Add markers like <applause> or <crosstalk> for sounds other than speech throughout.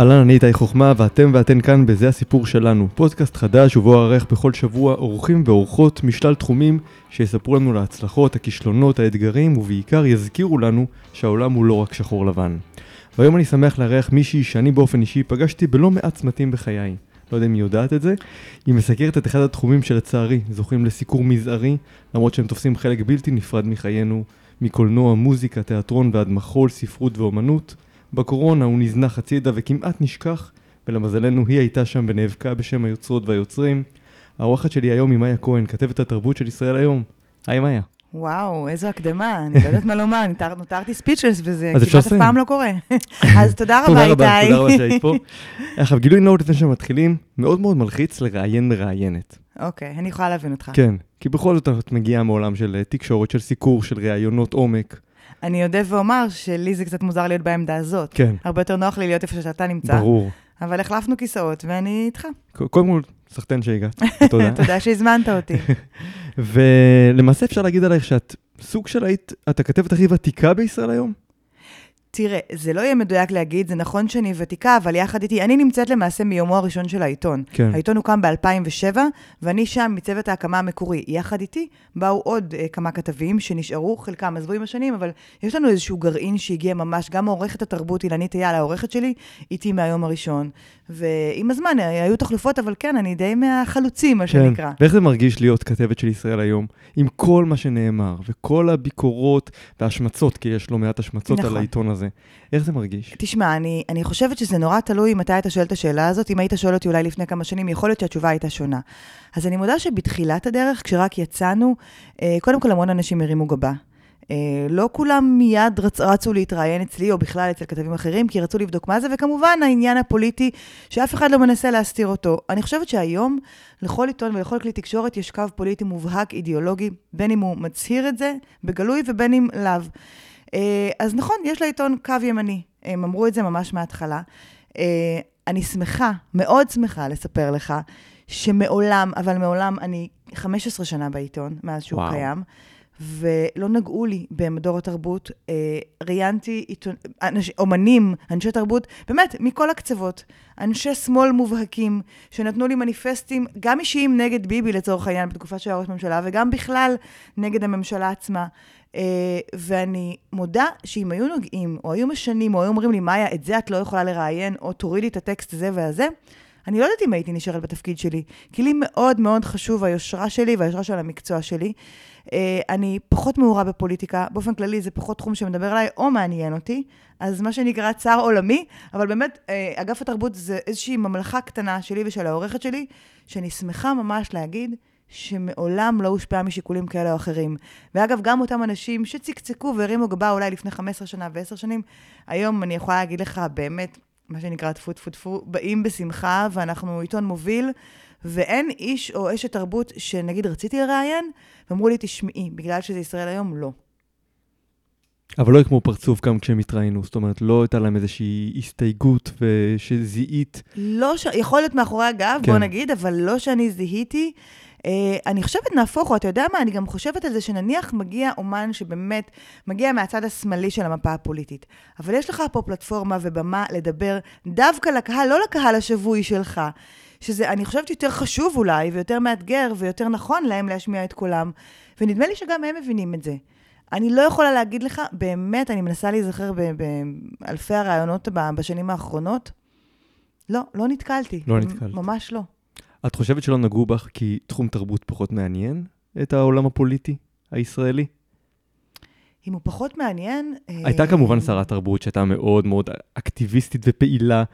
אהלן, אני איתי חוכמה, ואתם ואתן כאן ב"זה הסיפור שלנו", פודקאסט חדש ובו אערך בכל שבוע אורחים ואורחות משלל תחומים שיספרו לנו על ההצלחות, הכישלונות, האתגרים, ובעיקר יזכירו לנו שהעולם הוא לא רק שחור לבן. והיום אני שמח לארח מישהי שאני באופן אישי פגשתי בלא מעט צמתים בחיי. לא יודע אם היא יודעת את זה. היא מסקרת את אחד התחומים שלצערי זוכים לסיקור מזערי, למרות שהם תופסים חלק בלתי נפרד מחיינו, מקולנוע, מוזיקה, תיאטרון ועד מחול, ספרות ואומנות. בקורונה הוא נזנח הצידה וכמעט נשכח, ולמזלנו היא הייתה שם ונאבקה בשם היוצרות והיוצרים. האורחת שלי היום היא מאיה כהן, כתבת התרבות של ישראל היום. היי מאיה. וואו, איזו הקדמה, אני לא יודעת מה לומר, נותר, נותרתי ספיצ'לס וזה כמעט אף. פעם לא קורה. <laughs> אז תודה רבה, תודה איתי. רבה, תודה רבה שהיית פה. <laughs> עכשיו, גילוי נאות לפני שמתחילים, מאוד מאוד מלחיץ לראיין מראיינת. אוקיי, אני יכולה להבין אותך. כן, כי בכל זאת את מגיעה מעולם של אה, תקשורת, של סיקור, של ראיונות עומק. אני אודה ואומר שלי זה קצת מוזר להיות בעמדה הזאת. כן, הרבה יותר נוח לי להיות איפה שאתה נמצא, ברור. אבל החלפנו כיסאות ואני איתך. קודם כל, סחטיין שהגעת, תודה. <laughs> תודה שהזמנת אותי. <laughs> ולמעשה אפשר להגיד עלייך שאת סוג של היית, את הכתבת הכי ותיקה בישראל היום? תראה, זה לא יהיה מדויק להגיד, זה נכון שאני ותיקה, אבל יחד איתי, אני נמצאת למעשה מיומו הראשון של העיתון. כן. העיתון הוקם ב-2007, ואני שם מצוות ההקמה המקורי. יחד איתי באו עוד uh, כמה כתבים שנשארו, חלקם עזבו עם השנים, אבל יש לנו איזשהו גרעין שהגיע ממש, גם עורכת התרבות אילנית אייל, העורכת שלי, איתי מהיום הראשון. ועם הזמן אה, היו תחלופות, אבל כן, אני די מהחלוצים, מה שנקרא. כן. ואיך זה מרגיש להיות כתבת של ישראל היום, עם כל מה שנאמר, וכל הביקורות וההשמצות, כי יש לא מעט השמצות נכון. על העיתון הזה. איך זה מרגיש? תשמע, אני, אני חושבת שזה נורא תלוי מתי אתה שואל את השאלה הזאת. אם היית שואל אותי אולי לפני כמה שנים, יכול להיות שהתשובה הייתה שונה. אז אני מודה שבתחילת הדרך, כשרק יצאנו, אה, קודם כל המון אנשים הרימו גבה. אה, לא כולם מיד רצ, רצו להתראיין אצלי, או בכלל אצל כתבים אחרים, כי רצו לבדוק מה זה, וכמובן העניין הפוליטי, שאף אחד לא מנסה להסתיר אותו. אני חושבת שהיום, לכל עיתון ולכל כלי תקשורת יש קו פוליטי מובהק, אידיאולוגי, בין אם הוא מצהיר את זה בגלוי ובין אם לאו. אה, אז נכון, יש לעיתון קו ימני. הם אמרו את זה ממש מההתחלה. אה, אני שמחה, מאוד שמחה לספר לך, שמעולם, אבל מעולם, אני 15 שנה בעיתון, מאז שהוא וואו. קיים, ולא נגעו לי במדור התרבות. אה, ראיינתי עיתון, אנש, אומנים, אנשי תרבות, באמת, מכל הקצוות. אנשי שמאל מובהקים, שנתנו לי מניפסטים, גם אישיים נגד ביבי לצורך העניין, בתקופה שהיה ראש ממשלה, וגם בכלל נגד הממשלה עצמה. Uh, ואני מודה שאם היו נוגעים, או היו משנים, או היו אומרים לי, מאיה, את זה את לא יכולה לראיין, או תורידי את הטקסט הזה והזה, אני לא יודעת אם הייתי נשארת בתפקיד שלי. כי לי מאוד מאוד חשוב היושרה שלי והיושרה של המקצוע שלי. Uh, אני פחות מעורה בפוליטיקה, באופן כללי זה פחות תחום שמדבר אליי או מעניין אותי, אז מה שנקרא צער עולמי, אבל באמת, uh, אגף התרבות זה איזושהי ממלכה קטנה שלי ושל העורכת שלי, שאני שמחה ממש להגיד שמעולם לא הושפעה משיקולים כאלה או אחרים. ואגב, גם אותם אנשים שצקצקו והרימו גבה אולי לפני 15 שנה ו-10 שנים, היום אני יכולה להגיד לך, באמת, מה שנקרא טפו טפו טפו, באים בשמחה, ואנחנו עיתון מוביל, ואין איש או אשת תרבות שנגיד רציתי לראיין, ואמרו לי, תשמעי, בגלל שזה ישראל היום, לא. אבל לא כמו פרצוף גם כשהם התראיינו, זאת אומרת, לא הייתה להם איזושהי הסתייגות ושזיהית. לא ש... יכול להיות מאחורי הגב, כן. בוא נגיד, אבל לא שאני זיהיתי. Uh, אני חושבת נהפוך הוא, אתה יודע מה? אני גם חושבת על זה שנניח מגיע אומן שבאמת מגיע מהצד השמאלי של המפה הפוליטית, אבל יש לך פה פלטפורמה ובמה לדבר דווקא לקהל, לא לקהל השבוי שלך, שזה, אני חושבת, יותר חשוב אולי, ויותר מאתגר, ויותר נכון להם להשמיע את קולם, ונדמה לי שגם הם מבינים את זה. אני לא יכולה להגיד לך, באמת, אני מנסה להיזכר באלפי הרעיונות בשנים האחרונות, לא, לא נתקלתי. לא נתקלת. ממש לא. את חושבת שלא נגעו בך כי תחום תרבות פחות מעניין את העולם הפוליטי הישראלי? אם הוא פחות מעניין... הייתה אה, כמובן שרת תרבות שהייתה מאוד מאוד אקטיביסטית ופעילה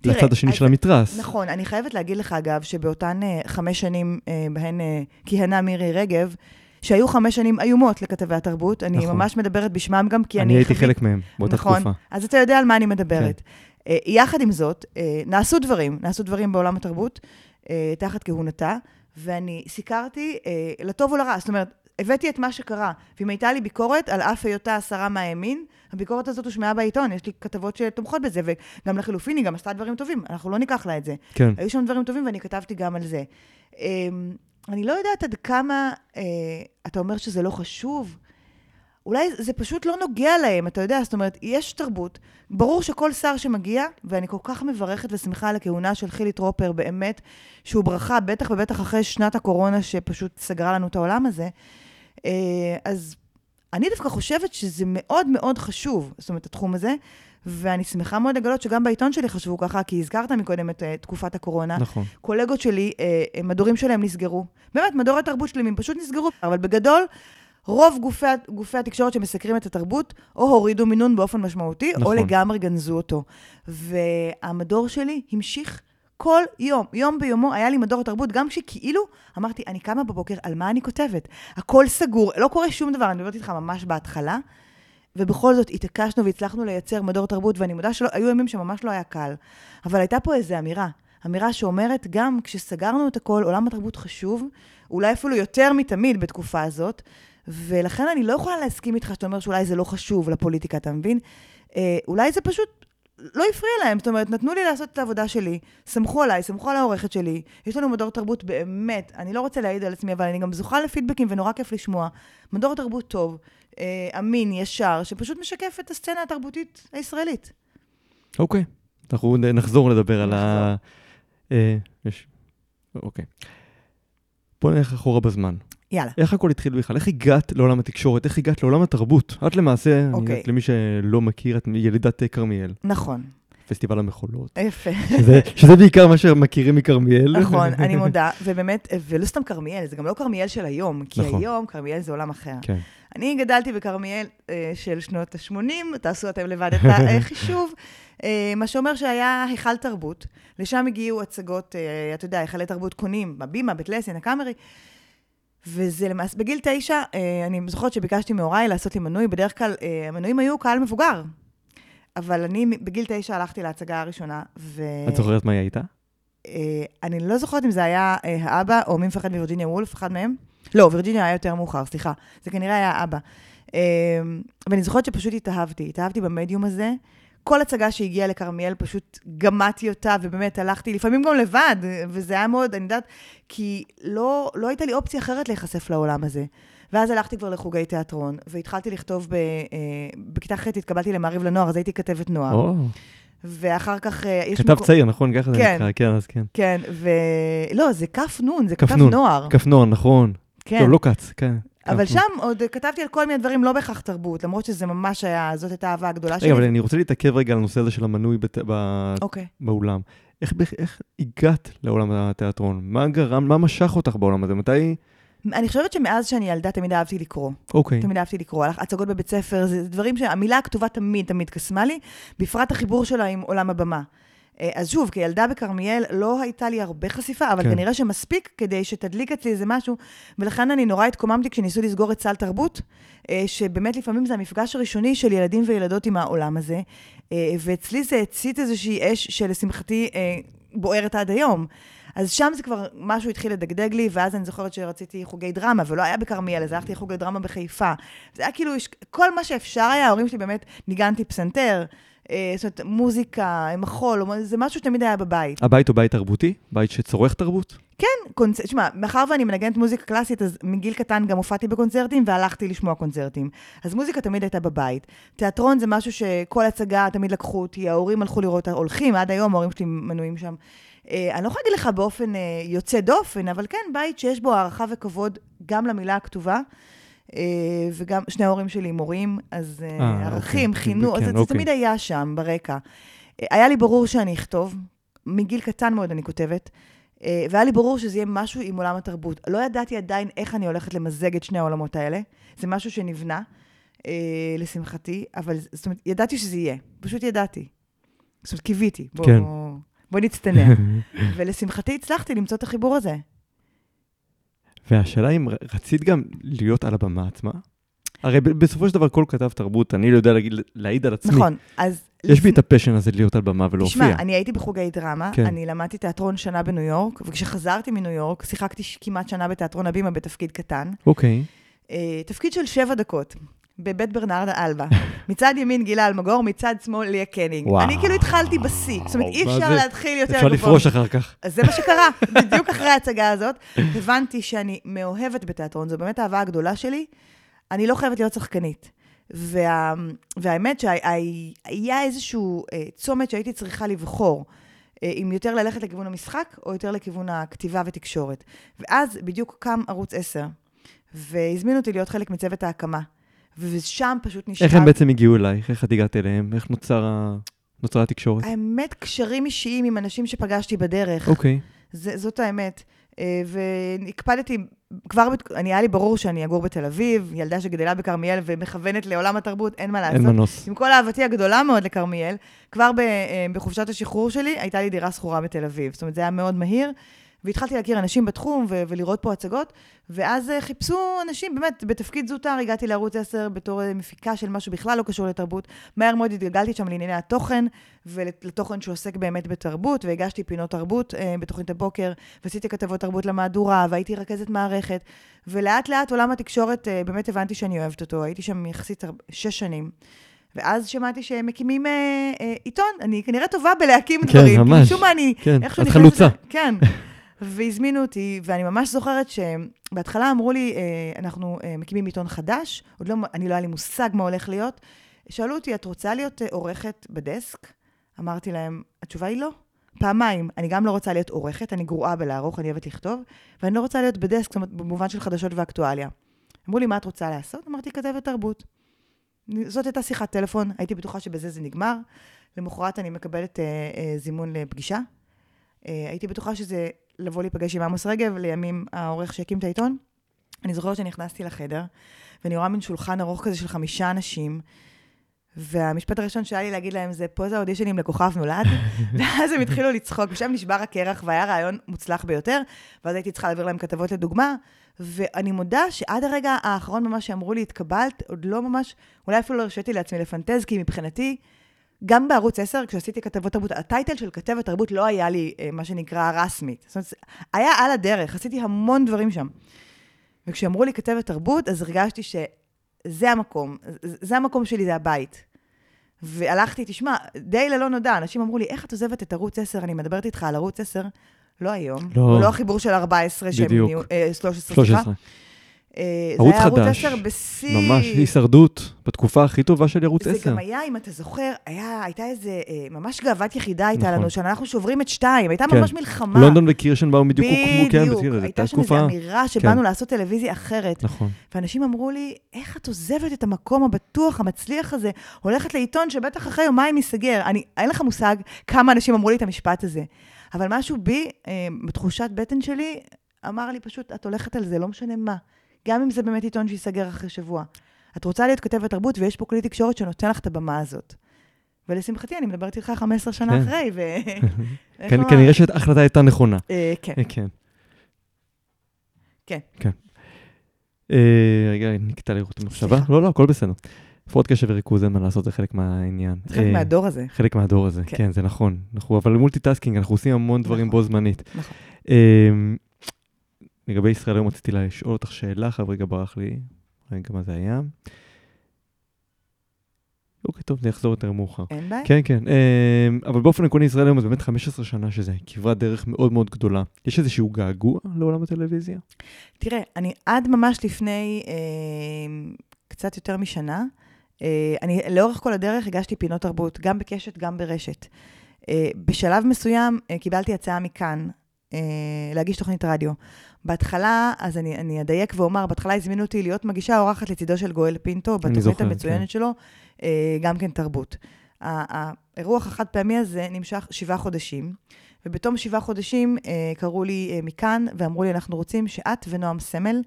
תראה, לצד השני אז- של המתרס. נכון, אני חייבת להגיד לך, אגב, שבאותן אה, חמש שנים אה, בהן כיהנה מירי רגב, שהיו חמש שנים איומות לכתבי התרבות, אני נכון. ממש מדברת בשמם גם, כי אני... אני הייתי חווית- חלק מהם באותה נכון, תקופה. אז אתה יודע על מה אני מדברת. אה, יחד עם זאת, נעשו דברים, נעשו דברים בעולם התרבות, תחת כהונתה, ואני סיקרתי אה, לטוב ולרע, זאת אומרת, הבאתי את מה שקרה, ואם הייתה לי ביקורת, על אף היותה שרה מהימין, הביקורת הזאת הושמעה בעיתון, יש לי כתבות שתומכות בזה, וגם לחילופין, היא גם עשתה דברים טובים, אנחנו לא ניקח לה את זה. כן. היו שם דברים טובים ואני כתבתי גם על זה. אמ, אני לא יודעת עד כמה אה, אתה אומר שזה לא חשוב. אולי זה פשוט לא נוגע להם, אתה יודע, זאת אומרת, יש תרבות. ברור שכל שר שמגיע, ואני כל כך מברכת ושמחה על הכהונה של חילי טרופר, באמת, שהוא ברכה, בטח ובטח אחרי שנת הקורונה שפשוט סגרה לנו את העולם הזה, אז אני דווקא חושבת שזה מאוד מאוד חשוב, זאת אומרת, התחום הזה, ואני שמחה מאוד לגלות שגם בעיתון שלי חשבו ככה, כי הזכרת מקודם את uh, תקופת הקורונה. נכון. קולגות שלי, uh, מדורים שלהם נסגרו. באמת, מדורי תרבות שלמים פשוט נסגרו, אבל בגדול, רוב גופי, גופי התקשורת שמסקרים את התרבות, או הורידו מינון באופן משמעותי, נכון. או לגמרי גנזו אותו. והמדור שלי המשיך כל יום, יום ביומו, היה לי מדור תרבות, גם כשכאילו אמרתי, אני קמה בבוקר, על מה אני כותבת? הכל סגור, לא קורה שום דבר, אני מדברת איתך ממש בהתחלה, ובכל זאת התעקשנו והצלחנו לייצר מדור תרבות, ואני מודה שהיו ימים שממש לא היה קל. אבל הייתה פה איזו אמירה, אמירה שאומרת, גם כשסגרנו את הכל, עולם התרבות חשוב, אולי אפילו יותר מתמיד בתקופה הזאת, ולכן אני לא יכולה להסכים איתך שאתה אומר שאולי זה לא חשוב לפוליטיקה, אתה מבין? אה, אולי זה פשוט לא הפריע להם, זאת אומרת, נתנו לי לעשות את העבודה שלי, סמכו עליי, סמכו על העורכת שלי. יש לנו מדור תרבות באמת, אני לא רוצה להעיד על עצמי, אבל אני גם זוכה לפידבקים ונורא כיף לשמוע. מדור תרבות טוב, אה, אמין, ישר, שפשוט משקף את הסצנה התרבותית הישראלית. אוקיי, אנחנו נחזור לדבר על ה... אה, יש... אוקיי. בוא נלך אחורה בזמן. יאללה. איך הכל התחיל בכלל? איך הגעת לעולם התקשורת? איך הגעת לעולם התרבות? את למעשה, אוקיי. אני, למי שלא מכיר, את ילידת כרמיאל. נכון. פסטיבל המחולות. יפה. שזה, שזה בעיקר מה שמכירים מכרמיאל. נכון, אני <laughs> מודה, ובאמת, ולא סתם כרמיאל, זה גם לא כרמיאל של היום, כי נכון. היום כרמיאל זה עולם אחר. כן. אני גדלתי בכרמיאל אה, של שנות ה-80, תעשו אתם לבד את החישוב, <laughs> אה, מה שאומר שהיה היכל תרבות, לשם הגיעו הצגות, אה, אתה יודע, היכלי תרבות קונים, בבימה, בית לסין, הקאמרי, וזה למעשה, בגיל תשע, אה, אני זוכרת שביקשתי מהוריי לעשות לי מנוי, בדרך כלל אה, המנויים היו קהל מבוגר, אבל אני בגיל תשע הלכתי להצגה הראשונה, ו... את זוכרת מה היא הייתה? אה, אני לא זוכרת אם זה היה אה, האבא או מי מפחד מווירג'יניה וולף, אחד מהם. לא, וירג'יניה היה יותר מאוחר, סליחה. זה כנראה היה האבא. אה, ואני זוכרת שפשוט התאהבתי, התאהבתי במדיום הזה. כל הצגה שהגיעה לכרמיאל, פשוט גמדתי אותה, ובאמת הלכתי, לפעמים גם לבד, וזה היה מאוד, אני יודעת, כי לא, לא הייתה לי אופציה אחרת להיחשף לעולם הזה. ואז הלכתי כבר לחוגי תיאטרון, והתחלתי לכתוב, ב, אה, בכיתה ח' התקבלתי למעריב לנוער, אז הייתי כתבת נוער. או, ואחר כך... אה, יש כתב מקום- צעיר, נכון? ככה זה כן. נקרא, כן, אז כן. כן, ו... לא, זה כף נון, זה כף נון. נוער. כף נוער, נכון. כן. לא, לא כץ, כן. אבל נון. שם עוד כתבתי על כל מיני דברים, לא בהכרח תרבות, למרות שזה ממש היה, זאת הייתה האהבה הגדולה שלי. רגע, אבל אני רוצה להתעכב רגע על הנושא הזה של המנוי אוקיי. באולם. איך, הגעת לעולם התיאטרון? מה גרם, מה משך אותך בעולם הזה? מתי... אני חושבת שמאז שאני ילדה תמיד אהבתי לקרוא. אוקיי. תמיד אהבתי לקרוא. הצגות בבית ספר, זה דברים שהמילה הכתובה תמיד תמיד קסמה לי, בפרט החיבור שלה עם עולם הבמה. אה, אז שוב, כילדה בכרמיאל לא הייתה לי הרבה חשיפה, אבל כן. כנראה שמספיק כדי שתדליק אצלי איזה משהו, ולכן אני נורא התקוממתי כשניסו לסגור את סל תרבות, אה, שבאמת לפעמים זה המפגש הראשוני של ילדים וילדות עם העולם הזה, אה, ואצלי זה הצית איזושהי אש שלשמחתי בוערת עד היום. אז שם זה כבר, משהו התחיל לדגדג לי, ואז אני זוכרת שרציתי חוגי דרמה, ולא היה בכרמיאל, אז הלכתי לחוגי דרמה בחיפה. זה היה כאילו, כל מה שאפשר היה, ההורים שלי באמת, ניגנתי פסנתר, זאת אומרת, מוזיקה, מחול, זה משהו שתמיד היה בבית. הבית הוא בית תרבותי? בית שצורך תרבות? כן, קונצ... תשמע, מאחר ואני מנגנת מוזיקה קלאסית, אז מגיל קטן גם הופעתי בקונצרטים והלכתי לשמוע קונצרטים. אז מוזיקה תמיד הייתה בבית. תיאטרון זה משהו שכל הצגה תמיד לקחו אותי, ההורים הלכו לראות, הולכים, עד היום ההורים שלי מנויים שם. אה, אני לא יכולה להגיד לך באופן אה, יוצא דופן, אבל כן, בית שיש בו הערכה וכבוד גם למילה הכתובה. אה, וגם שני ההורים שלי מורים, אז אה, אה, ערכים, אוקיי. חינוך, כן, זה, אוקיי. תמיד היה שם ברקע. היה לי ברור שאני אכתוב, מגיל קטן מאוד אני כותבת, והיה לי ברור שזה יהיה משהו עם עולם התרבות. לא ידעתי עדיין איך אני הולכת למזג את שני העולמות האלה, זה משהו שנבנה, אה, לשמחתי, אבל זאת אומרת, ידעתי שזה יהיה, פשוט ידעתי. זאת אומרת, קיוויתי, בוא, כן. בוא נצטנע. <laughs> ולשמחתי הצלחתי למצוא את החיבור הזה. והשאלה אם רצית גם להיות על הבמה עצמה? הרי בסופו של דבר כל כתב תרבות, אני לא יודע להגיד, להעיד על עצמי. נכון, אז... יש בי לפ- את הפשן הזה להיות על במה ולהופיע. תשמע, אני הייתי בחוגי דרמה, כן. אני למדתי תיאטרון שנה בניו יורק, וכשחזרתי מניו יורק, שיחקתי כמעט שנה בתיאטרון הבימה בתפקיד קטן. אוקיי. אה, תפקיד של שבע דקות, בבית ברנרדה אלבה. <laughs> מצד ימין גילה אלמגור, מצד שמאל ליה קנינג. וואו. אני כאילו התחלתי בשיא. זאת אומרת, אי אפשר? להתחיל יותר אפשר גבוה. לפרוש אחר כך. אז זה מה שקרה, <laughs> בדיוק אחרי ההצגה הזאת. הבנתי שאני מאוהבת בתיאטרון, זו באמת האהבה הגדולה שלי. אני לא חייבת להיות שחקנית. וה, והאמת שהיה איזשהו אה, צומת שהייתי צריכה לבחור. אה, אם יותר ללכת לכיוון המשחק, או יותר לכיוון הכתיבה ותקשורת. ואז בדיוק קם ערוץ 10, והזמינו אותי להיות חלק מצוות ההקמה. ושם פשוט נשאר... איך הם בעצם הגיעו אלייך? איך את הגעת אליהם? איך נוצר ה... נוצרה התקשורת? האמת, קשרים אישיים עם אנשים שפגשתי בדרך. אוקיי. זה, זאת האמת. אה, והקפדתי, כבר. אני, היה לי ברור שאני אגור בתל אביב, ילדה שגדלה בכרמיאל ומכוונת לעולם התרבות, אין מה לעשות. אין מנוס. עם כל אהבתי הגדולה מאוד לכרמיאל, כבר ב, אה, בחופשת השחרור שלי הייתה לי דירה שכורה בתל אביב. זאת אומרת, זה היה מאוד מהיר. והתחלתי להכיר אנשים בתחום ו- ולראות פה הצגות, ואז uh, חיפשו אנשים, באמת, בתפקיד זוטר הגעתי לערוץ 10 בתור uh, מפיקה של משהו בכלל לא קשור לתרבות. מהר מאוד התגלגלתי שם לענייני התוכן, ולתוכן שעוסק באמת בתרבות, והגשתי פינות תרבות uh, בתוכנית הבוקר, ועשיתי כתבות תרבות למהדורה, והייתי רכזת מערכת, ולאט לאט עולם התקשורת, uh, באמת הבנתי שאני אוהבת אותו, הייתי שם יחסית שש שנים. ואז שמעתי שהם מקימים אה, אה, עיתון, אני כנראה טובה בלהקים כן, דברים. ממש. משום מה אני... כן, את חלוצה. כן. והזמינו אותי, ואני ממש זוכרת שבהתחלה אמרו לי, אה, אנחנו אה, מקימים עיתון חדש, עוד לא, אני לא היה לי מושג מה הולך להיות. שאלו אותי, את רוצה להיות אה, עורכת בדסק? אמרתי להם, התשובה היא לא. פעמיים, אני גם לא רוצה להיות עורכת, אני גרועה בלערוך, אני אוהבת לכתוב, ואני לא רוצה להיות בדסק, זאת אומרת, במובן של חדשות ואקטואליה. אמרו לי, מה את רוצה לעשות? אמרתי, כתבת תרבות. זאת הייתה שיחת טלפון, הייתי בטוחה שבזה זה נגמר. למחרת אני מקבלת אה, אה, זימון לפגישה. אה, הייתי בטוחה שזה לבוא להיפגש עם עמוס רגב, לימים העורך שהקים את העיתון. אני זוכרת שנכנסתי לחדר, ואני רואה מין שולחן ארוך כזה של חמישה אנשים, והמשפט הראשון שהיה לי להגיד להם זה, פה זה האודישנים לכוכב נולד, <laughs> ואז הם התחילו לצחוק, ושם נשבר הקרח, והיה רעיון מוצלח ביותר, ואז הייתי צריכה להעביר להם כתבות לדוגמה, ואני מודה שעד הרגע האחרון ממש שאמרו לי, התקבלת, עוד לא ממש, אולי אפילו לא הרשיתי לעצמי לפנטז, כי מבחינתי, גם בערוץ 10, כשעשיתי כתבות תרבות, הטייטל של כתבת תרבות לא היה לי אה, מה שנקרא רסמית. זאת אומרת, היה על הדרך, עשיתי המון דברים שם. וכשאמרו לי כתבת תרבות, אז הרגשתי שזה המקום, זה המקום שלי, זה הבית. והלכתי, תשמע, די ללא נודע, אנשים אמרו לי, איך את עוזבת את ערוץ 10? אני מדברת איתך על ערוץ 10, לא היום, לא. לא החיבור של 14, שהם בדיוק. אה, 13, סליחה. 13. אה, ערוץ זה היה ערוץ חדש. 10 בשיא... ממש הישרדות בתקופה הכי טובה של ערוץ זה 10. גם היה, אם אתה זוכר, היה, הייתה איזה, אה, ממש גאוות יחידה הייתה נכון. לנו, שאנחנו שוברים את שתיים, הייתה כן. ממש מלחמה. לונדון וקירשנבאום בדיוק הוקמו, כן, בדיוק, הייתה שם איזו. אמירה שבאנו לעשות טלוויזיה אחרת. נכון. ואנשים אמרו לי, איך את עוזבת את המקום הבטוח, המצליח הזה, הולכת לעיתון שבטח אחרי יומיים ייסגר. אני, אין לך מושג כמה אנשים אמרו לי את המשפט הזה. אבל משהו בי, אה, בתחושת בטן שלי, אמר לי פשוט, את הולכת על זה, לא משנה מה. גם אם זה באמת עיתון שייסגר אחרי שבוע. את רוצה להיות כתבת תרבות, ויש פה כלי תקשורת שנותן לך את הבמה הזאת. ולשמחתי, אני מדברת איתך 15 שנה כן. אחרי, ו... <laughs> כן? כנראה שההחלטה הייתה נכונה. אה, כן, כן. כן. כן. אה, רגע, נקטע לי רותם מחשבה. סליחה. לא, לא, הכל בסדר. הפרעות קשב וריכוז, אין מה לעשות, זה חלק מהעניין. זה חלק אה, מהדור הזה. חלק מהדור הזה, כן. כן, זה נכון. אבל multitasking, אנחנו עושים המון דברים נכון. בו זמנית. נכון. לגבי ישראל היום רציתי לשאול אותך שאלה, עכשיו רגע ברח לי, רגע, מה זה היה? אוקיי, טוב, זה יחזור יותר מאוחר. אין בעיה? כן, כן, אמ, אבל באופן עקרוני ישראל היום זה באמת 15 שנה שזה כברת דרך מאוד מאוד גדולה. יש איזשהו געגוע לעולם הטלוויזיה? תראה, אני עד ממש לפני אה, קצת יותר משנה, אה, אני לאורך כל הדרך הגשתי פינות תרבות, גם בקשת, גם ברשת. אה, בשלב מסוים אה, קיבלתי הצעה מכאן להגיש תוכנית רדיו. בהתחלה, אז אני, אני אדייק ואומר, בהתחלה הזמינו אותי להיות מגישה אורחת לצידו של גואל פינטו, בתוכנית זוכר, המצוינת כן. שלו, אה, גם כן תרבות. האירוח החד פעמי הזה נמשך שבעה חודשים, ובתום שבעה חודשים אה, קראו לי אה, מכאן ואמרו לי, אנחנו רוצים שאת ונועם סמל, אה,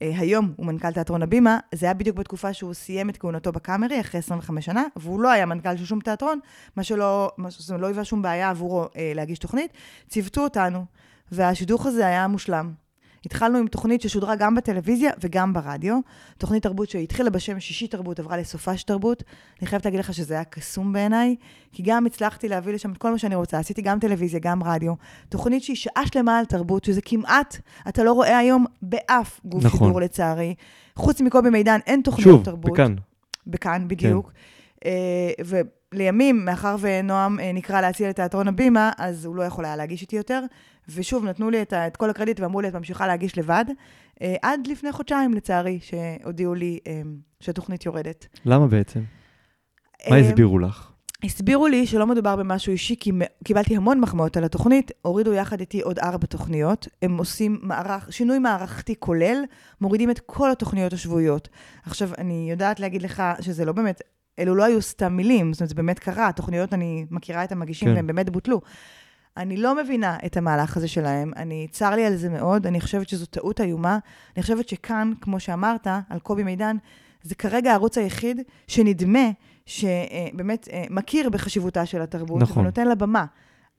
היום הוא מנכ"ל תיאטרון הבימה, זה היה בדיוק בתקופה שהוא סיים את כהונתו בקאמרי, אחרי 25 שנה, והוא לא היה מנכ"ל של שום תיאטרון, מה שלא, מה שזה לא היווה שום בעיה עבורו אה, להגיש תוכנית, ציוותו אותנו, והשידוך הזה היה מושלם. התחלנו עם תוכנית ששודרה גם בטלוויזיה וגם ברדיו. תוכנית תרבות שהתחילה בשם שישי תרבות, עברה לסופש תרבות. אני חייבת להגיד לך שזה היה קסום בעיניי, כי גם הצלחתי להביא לשם את כל מה שאני רוצה. עשיתי גם טלוויזיה, גם רדיו. תוכנית שהיא שעה שלמה על תרבות, שזה כמעט, אתה לא רואה היום באף גוף נכון. שידור לצערי. חוץ מקובי מידן, אין תוכניות שוב, תרבות. בכאן. בכאן, בדיוק. אה, ולימים, מאחר ונועם אה, נקרא להציע לתיאטרון הבימה, אז הוא לא יכול היה להגיש איתי יותר, ושוב, נתנו לי את, ה- את כל הקרדיט ואמרו לי, את ממשיכה להגיש לבד, אה, עד לפני חודשיים, לצערי, שהודיעו לי אה, שהתוכנית יורדת. למה בעצם? מה אה, הסבירו לך? הסבירו לי שלא מדובר במשהו אישי, כי קיבלתי המון מחמאות על התוכנית, הורידו יחד איתי עוד ארבע תוכניות, הם עושים מערך, שינוי מערכתי כולל, מורידים את כל התוכניות השבועיות. עכשיו, אני יודעת להגיד לך שזה לא באמת, אלו לא היו סתם מילים, זאת אומרת, זה באמת קרה, התוכניות, אני מכירה את המגישים כן. והם באמת בוטלו. אני לא מבינה את המהלך הזה שלהם, אני, צר לי על זה מאוד, אני חושבת שזו טעות איומה. אני חושבת שכאן, כמו שאמרת, על קובי מידן, זה כרגע הערוץ היחיד שנדמה שבאמת אה, מכיר בחשיבותה של התרבות, נכון. ונותן לה במה.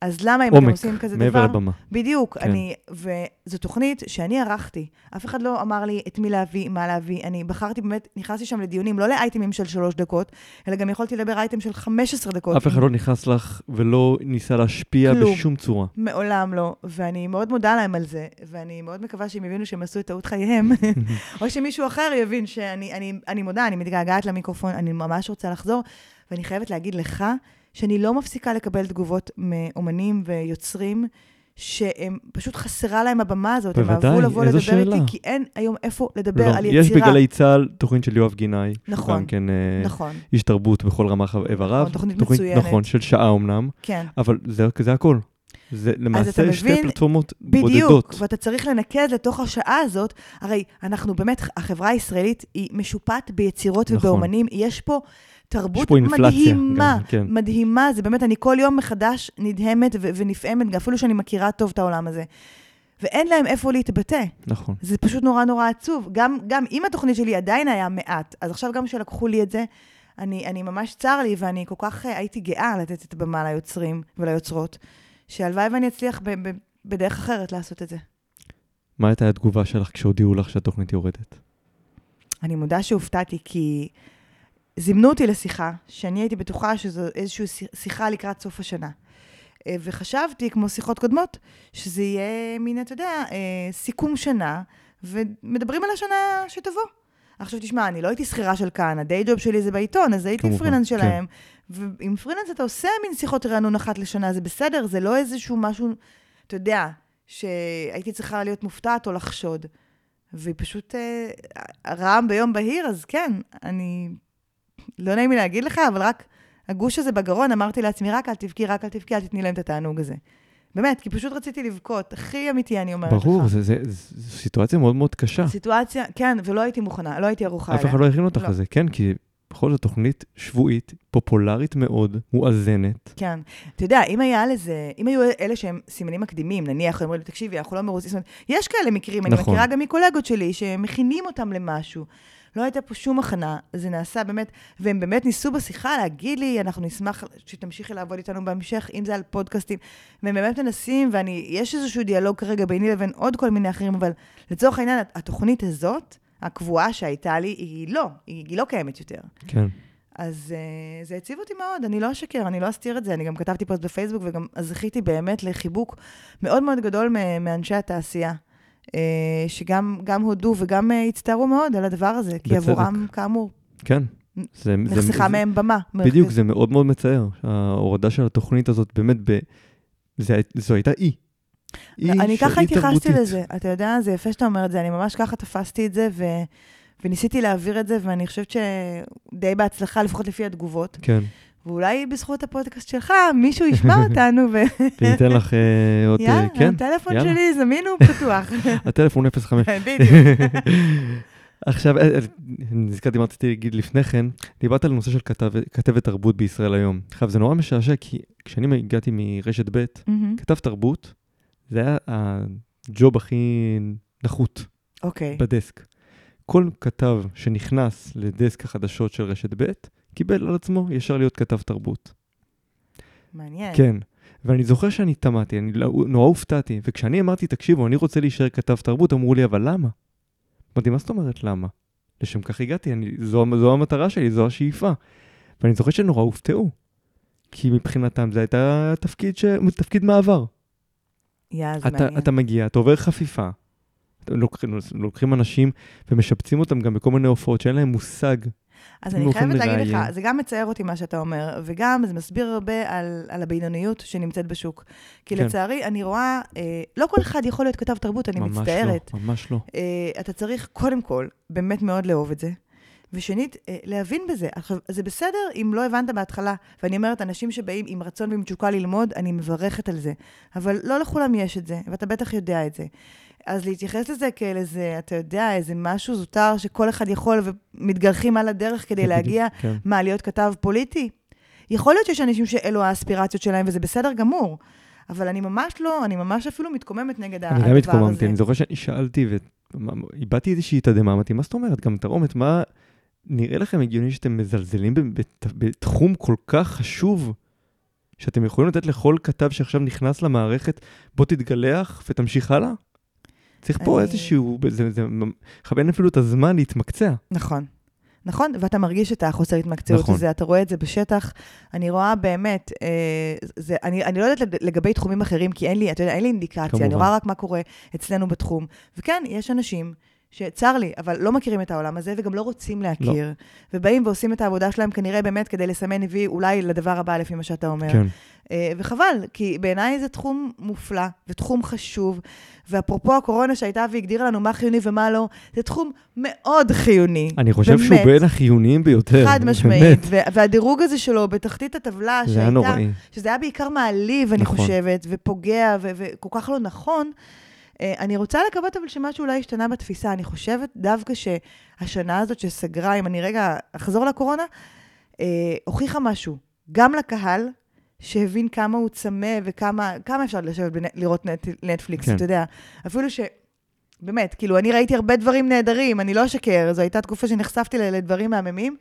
אז למה אם אתם עומק, עושים כזה מעבר דבר? לבמה. בדיוק, כן. אני, וזו תוכנית שאני ערכתי. אף אחד לא אמר לי את מי להביא, מה להביא. אני בחרתי באמת, נכנסתי שם לדיונים, לא לאייטמים של שלוש דקות, אלא גם יכולתי לדבר אייטם של 15 דקות. אף אחד לא נכנס לך ולא ניסה להשפיע כלום. בשום צורה. מעולם לא, ואני מאוד מודה להם על זה, ואני מאוד מקווה שהם יבינו שהם עשו את טעות חייהם, <laughs> או שמישהו אחר יבין שאני אני, אני מודה, אני מתגעגעת למיקרופון, אני ממש רוצה לחזור, ואני חייבת להגיד לך שאני לא מפסיקה לקבל תגובות מאומנים ויוצרים, שהם פשוט חסרה להם הבמה הזאת, הם בוודאי, אהבו לבוא לדבר שאלה. איתי, כי אין היום איפה לדבר לא, על יש יצירה. בגלי צה"ל תוכנית של יואב גינאי. נכון, גם כן אה, נכון, איש תרבות בכל רמ"ח איבריו. נכון, תוכנית מצוינת. נכון, של שעה אמנם, כן. אבל זה, זה הכל. זה למעשה שתי מבין- פלטפורמות בדיוק, בודדות. ואתה צריך לנקז לתוך השעה הזאת, הרי אנחנו באמת, החברה הישראלית היא משופעת ביצירות נכון. ובאומנים, יש פה תרבות. מדהימה, גם, כן. מדהימה, זה באמת, אני כל יום מחדש נדהמת ו- ונפעמת, אפילו שאני מכירה טוב את העולם הזה. ואין להם איפה להתבטא. נכון. זה פשוט נורא נורא עצוב. גם, גם אם התוכנית שלי עדיין היה מעט, אז עכשיו גם שלקחו לי את זה, אני, אני ממש צר לי, ואני כל כך אה, הייתי גאה לתת את הבמה ליוצרים וליוצרות, שהלוואי ואני אצליח ב, ב, בדרך אחרת לעשות את זה. מה הייתה התגובה שלך כשהודיעו לך שהתוכנית יורדת? אני מודה שהופתעתי, כי זימנו אותי לשיחה, שאני הייתי בטוחה שזו איזושהי שיח- שיחה לקראת סוף השנה. אה, וחשבתי, כמו שיחות קודמות, שזה יהיה מין, אתה יודע, אה, סיכום שנה, ומדברים על השנה שתבוא. עכשיו תשמע, אני לא הייתי שכירה של כאן, הדיי ג'וב שלי זה בעיתון, אז הייתי כמובן, פרילנס כן. שלהם. ועם פרילנס אתה עושה מין שיחות רענון אחת לשנה, זה בסדר, זה לא איזשהו משהו, אתה יודע, שהייתי צריכה להיות מופתעת או לחשוד. והיא פשוט אה, רעם ביום בהיר, אז כן, אני... לא נעים לי להגיד לך, אבל רק הגוש הזה בגרון, אמרתי לעצמי, רק אל תבכי, רק אל תבכי, אל תתני להם את התענוג הזה. באמת, כי פשוט רציתי לבכות, הכי אמיתי, אני אומרת לך. ברור, זה- זה- זו סיטואציה מאוד מאוד קשה. סיטואציה, כן, ולא הייתי מוכנה, לא הייתי ערוכה אף אליה. אחד לא הכין אותך לא. לזה, כן, כי בכל זאת תוכנית שבועית, פופולרית מאוד, מואזנת. כן. אתה יודע, אם היה לזה, אם היו אלה שהם סימנים מקדימים, נניח, אומרים לי, תקשיבי, אנחנו לא מרוצים, זאת אומרת, יש כאלה מקרים, אני נכון. מכירה גם מקולגות שלי, שמכינים אותם למשהו. לא הייתה פה שום הכנה, זה נעשה באמת, והם באמת ניסו בשיחה להגיד לי, אנחנו נשמח שתמשיכי לעבוד איתנו בהמשך, אם זה על פודקאסטים, והם באמת מנסים, ואני, יש איזשהו דיאלוג כרגע ביני לבין עוד כל מיני אחרים, אבל לצורך העניין, התוכנית הזאת, הקבועה שהייתה לי, היא לא, היא, היא לא קיימת יותר. כן. אז uh, זה הציב אותי מאוד, אני לא אשקר, אני לא אסתיר את זה. אני גם כתבתי פוסט בפייסבוק, וגם זכיתי באמת לחיבוק מאוד מאוד גדול מאנשי התעשייה, שגם גם הודו וגם uh, הצטערו מאוד על הדבר הזה, כי בצדק. עבורם, כאמור, כן. זה, נחסכה זה, מהם במה. בדיוק, זה מאוד מאוד מצער. ההורדה של התוכנית הזאת, באמת, ב... זה, זו הייתה אי. אי אני ככה התייחסתי. לזה. אתה יודע, זה יפה שאתה אומר את זה, אני ממש ככה תפסתי את זה, ו... וניסיתי להעביר את זה, ואני חושבת שדי בהצלחה, לפחות לפי התגובות. כן, ואולי בזכות הפודקאסט שלך, מישהו ישמע <laughs> אותנו, ו... וניתן לך אה, עוד... אה, יאללה, כן, הטלפון יאללה. שלי זמין ופתוח. <laughs> הטלפון <laughs> 05. בדיוק. עכשיו, אה, אה, נזכרתי מה רציתי להגיד לפני כן, דיברת על נושא של כתב, כתבת תרבות בישראל היום. עכשיו, זה נורא משעשע, כי כשאני הגעתי מרשת ב'. כתב תרבות, זה היה הג'וב הכי נחות אוקיי. בדסק. כל כתב שנכנס לדסק החדשות של רשת ב', קיבל על עצמו ישר להיות כתב תרבות. מעניין. כן. ואני זוכר שאני תמהתי, אני לא- נורא הופתעתי, וכשאני אמרתי, תקשיבו, אני רוצה להישאר כתב תרבות, אמרו לי, אבל למה? אמרתי, מה זאת אומרת למה? לשם כך הגעתי, אני, זו, זו המטרה שלי, זו השאיפה. ואני זוכר שנורא הופתעו, כי מבחינתם זה הייתה תפקיד, ש... תפקיד מעבר. יא, זה אתה, מעניין. אתה מגיע, אתה עובר חפיפה. לוקחים, לוקחים אנשים ומשבצים אותם גם בכל מיני הופעות שאין להם מושג אז אני חייבת להגיד לראיין. לך, זה גם מצער אותי מה שאתה אומר, וגם זה מסביר הרבה על, על הבינוניות שנמצאת בשוק. כי כן. לצערי, אני רואה, אה, לא כל אחד יכול להיות כתב תרבות, אני ממש מצטערת. לא, ממש לא. אה, אתה צריך קודם כל באמת מאוד לאהוב את זה, ושנית, אה, להבין בזה. זה בסדר אם לא הבנת בהתחלה, ואני אומרת, אנשים שבאים עם רצון ועם תשוקה ללמוד, אני מברכת על זה. אבל לא לכולם יש את זה, ואתה בטח יודע את זה. אז להתייחס לזה כאל איזה, אתה יודע, איזה משהו זוטר שכל אחד יכול ומתגלחים על הדרך כדי כן, להגיע, כן. מה, להיות כתב פוליטי? יכול להיות שיש אנשים שאלו האספירציות שלהם, וזה בסדר גמור. אבל אני ממש לא, אני ממש אפילו מתקוממת נגד ה- אני הדבר גם הזה. התקוממתי, אני זוכר שאני שאלתי ואיבדתי איזושהי תדהמה, אמרתי, מה זאת אומרת? גם תרעומת, מה... נראה לכם הגיוני שאתם מזלזלים בתחום כל כך חשוב, שאתם יכולים לתת לכל כתב שעכשיו נכנס למערכת, בוא תתגלח ותמשיך הלאה? צריך פה אני- איזשהו, זה, אין אפילו את הזמן להתמקצע. נכון. נכון, ואתה מרגיש את החוסר התמקצעות נכון. הזה, אתה רואה את זה בשטח. אני רואה באמת, אה, זה, אני, אני לא יודעת לג- לגבי תחומים אחרים, כי אין לי, אתה יודע, אין לי אינדיקציה, כמובן. אני רואה רק מה קורה אצלנו בתחום. וכן, יש אנשים שצר לי, אבל לא מכירים את העולם הזה וגם לא רוצים להכיר. ובאים ועושים את העבודה שלהם כנראה באמת כדי לסמן וי אולי לדבר הבא, לפי מה שאתה אומר. כן. אה, וחבל, כי בעיניי זה תחום מופלא ותחום חשוב. ואפרופו הקורונה שהייתה והגדירה לנו מה חיוני ומה לא, זה תחום מאוד חיוני. אני חושב שהוא באמת. בין החיוניים ביותר. חד. משמעית, והדירוג הזה שלו בתחתית הטבלה, זה היה שהייתה, נוראי. שזה היה בעיקר מעליב, אני נכון. חושבת, ופוגע, וכל כך לא נכון. אה, אני רוצה לקוות אבל שמשהו אולי השתנה בתפיסה. אני חושבת דווקא שהשנה הזאת שסגרה, אם אני רגע אחזור לקורונה, אה, הוכיחה משהו, גם לקהל, שהבין כמה הוא צמא וכמה כמה אפשר לשבת בנ- לראות נט, נטפליקס, כן. אתה יודע. אפילו ש... באמת, כאילו, אני ראיתי הרבה דברים נהדרים, אני לא אשקר, זו הייתה תקופה שנחשפתי לדברים מהממים.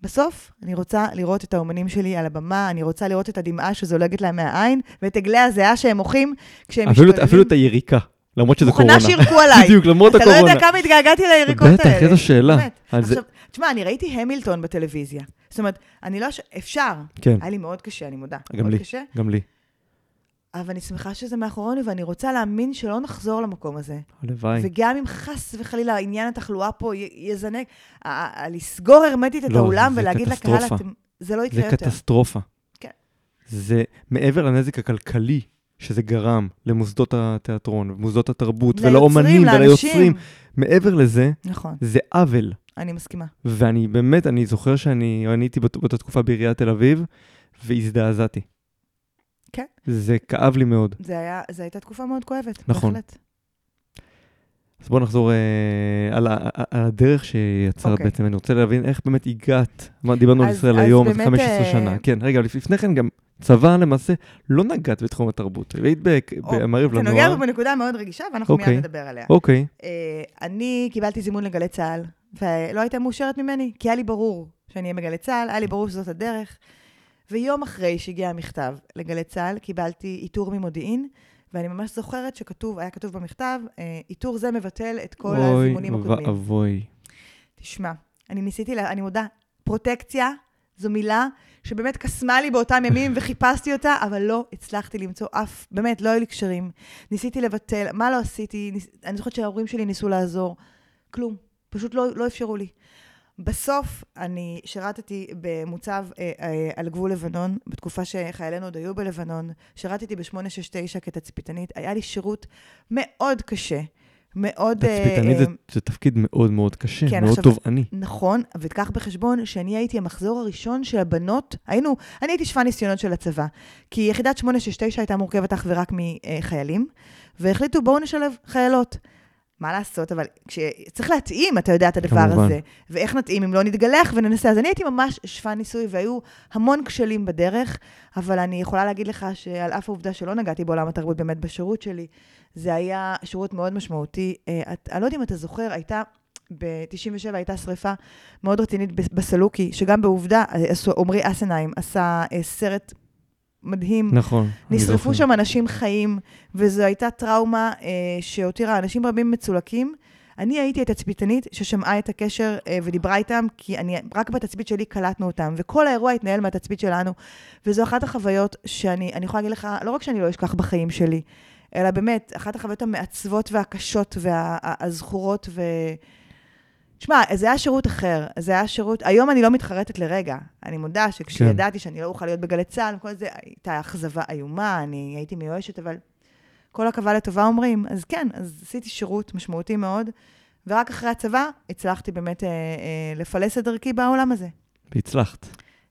בסוף, אני רוצה לראות את האומנים שלי על הבמה, אני רוצה לראות את הדמעה שזולגת להם מהעין, ואת עגלי הזיעה שהם מוחים כשהם אפילו, משתוללים. אפילו את היריקה, למרות שזה קורונה. מוכנה שירקו עליי. <laughs> בדיוק, למרות אתה לא הקורונה. יודע כמה התגעגעתי ליריקות האלה. בטח, איזו שאלה. זה- עכשיו, תשמע, אני ראיתי המילטון בטלוויזיה. זאת אומרת, אני לא... אפשר. כן, היה לי מאוד קשה, אני מודה. גם לי. גם לי. אבל אני שמחה שזה מאחורינו, ואני רוצה להאמין שלא נחזור למקום הזה. הלוואי. וגם אם חס וחלילה עניין התחלואה פה יזנק, לסגור הרמטית את לא, האולם זה ולהגיד לקהל, זה לא זה יקרה יותר. קטסטרופה. כן. זה מעבר לנזק הכלכלי שזה גרם למוסדות התיאטרון, ומוסדות התרבות, ולאומנים לאנשים. וליוצרים, מעבר לזה, נכון, זה עוול. אני מסכימה. ואני באמת, אני זוכר שאני אני הייתי באות- באותה תקופה בעיריית תל אביב, והזדעזעתי. כן. זה כאב לי מאוד. זה היה, זו הייתה תקופה מאוד כואבת, נכון. בהחלט. אז בואו נחזור אה, על, ה- על הדרך שיצרת אוקיי. בעצם. אני רוצה להבין איך באמת הגעת. דיברנו על ישראל היום, אז באמת, 15 אה, שנה. כן, רגע, לפני כן גם צבא למעשה לא נגעת בתחום התרבות. היית במעריב אתה נוגע לנוער. בנקודה מאוד רגישה, ואנחנו אוקיי. מיד נדבר עליה. אוקיי, אה, אני קיבלתי זימון לגלי צה"ל, ולא הייתה מאושרת ממני, כי היה לי ברור שאני אהיה בגלי צה"ל, היה לי ברור שזאת הדרך. ויום אחרי שהגיע המכתב לגלי צה"ל, קיבלתי איתור ממודיעין, ואני ממש זוכרת שכתוב, היה כתוב במכתב, אה, איתור זה מבטל את כל הזימונים אוי הקודמים. ואבוי. תשמע, אני ניסיתי, לה, אני מודה, פרוטקציה זו מילה שבאמת קסמה לי באותם ימים וחיפשתי אותה, אבל לא הצלחתי למצוא אף, באמת, לא היו לי קשרים. ניסיתי לבטל, מה לא עשיתי? ניס, אני זוכרת שההורים שלי ניסו לעזור. כלום, פשוט לא, לא אפשרו לי. בסוף אני שירתתי במוצב אה, אה, על גבול לבנון, בתקופה שחיילינו עוד היו בלבנון. שירתתי ב-869 כתצפיתנית. היה לי שירות מאוד קשה. מאוד... תצפיתנית זה- אה, זה תפקיד מאוד מאוד קשה, כן, מאוד עכשיו- תובעני. נכון, ותקח בחשבון שאני הייתי המחזור הראשון של הבנות, היינו, אני הייתי שפע ניסיונות של הצבא, כי יחידת 869 הייתה מורכבת אך ורק מחיילים, והחליטו בואו נשלב חיילות. מה לעשות, אבל כשצריך להתאים, אתה יודע, את הדבר כמובן. הזה. ואיך נתאים אם לא נתגלח וננסה. אז אני הייתי ממש שפע ניסוי, והיו המון כשלים בדרך, אבל אני יכולה להגיד לך שעל אף העובדה שלא נגעתי בעולם התרבות באמת בשירות שלי, זה היה שירות מאוד משמעותי. אה, את- אני לא יודעת אם אתה זוכר, הייתה... ב-97 הייתה שריפה מאוד רצינית בסלוקי, שגם בעובדה, אה, עמרי אסנהיים עשה אה, סרט מדהים. נכון. נשרפו. שם אנשים חיים, וזו הייתה טראומה אה, שהותירה אנשים רבים מצולקים. אני הייתי התצפיתנית ששמעה את הקשר אה, ודיברה איתם, כי אני, רק בתצפית שלי קלטנו אותם, וכל האירוע התנהל מהתצפית שלנו. וזו אחת החוויות שאני אני יכולה להגיד לך, לא רק שאני לא אשכח בחיים שלי, אלא באמת, אחת החוויות המעצבות והקשות והזכורות, ו... שמע, זה היה שירות אחר, זה היה שירות, היום אני לא מתחרטת לרגע. אני מודה שכשידעתי שאני לא אוכל להיות בגלי צה"ל, כל זה, הייתה אכזבה איומה, אני הייתי מיואשת, אבל כל עכבה לטובה אומרים. אז כן, אז עשיתי שירות משמעותי מאוד, ורק אחרי הצבא הצלחתי באמת אה, אה, לפלס את דרכי בעולם הזה. והצלחת.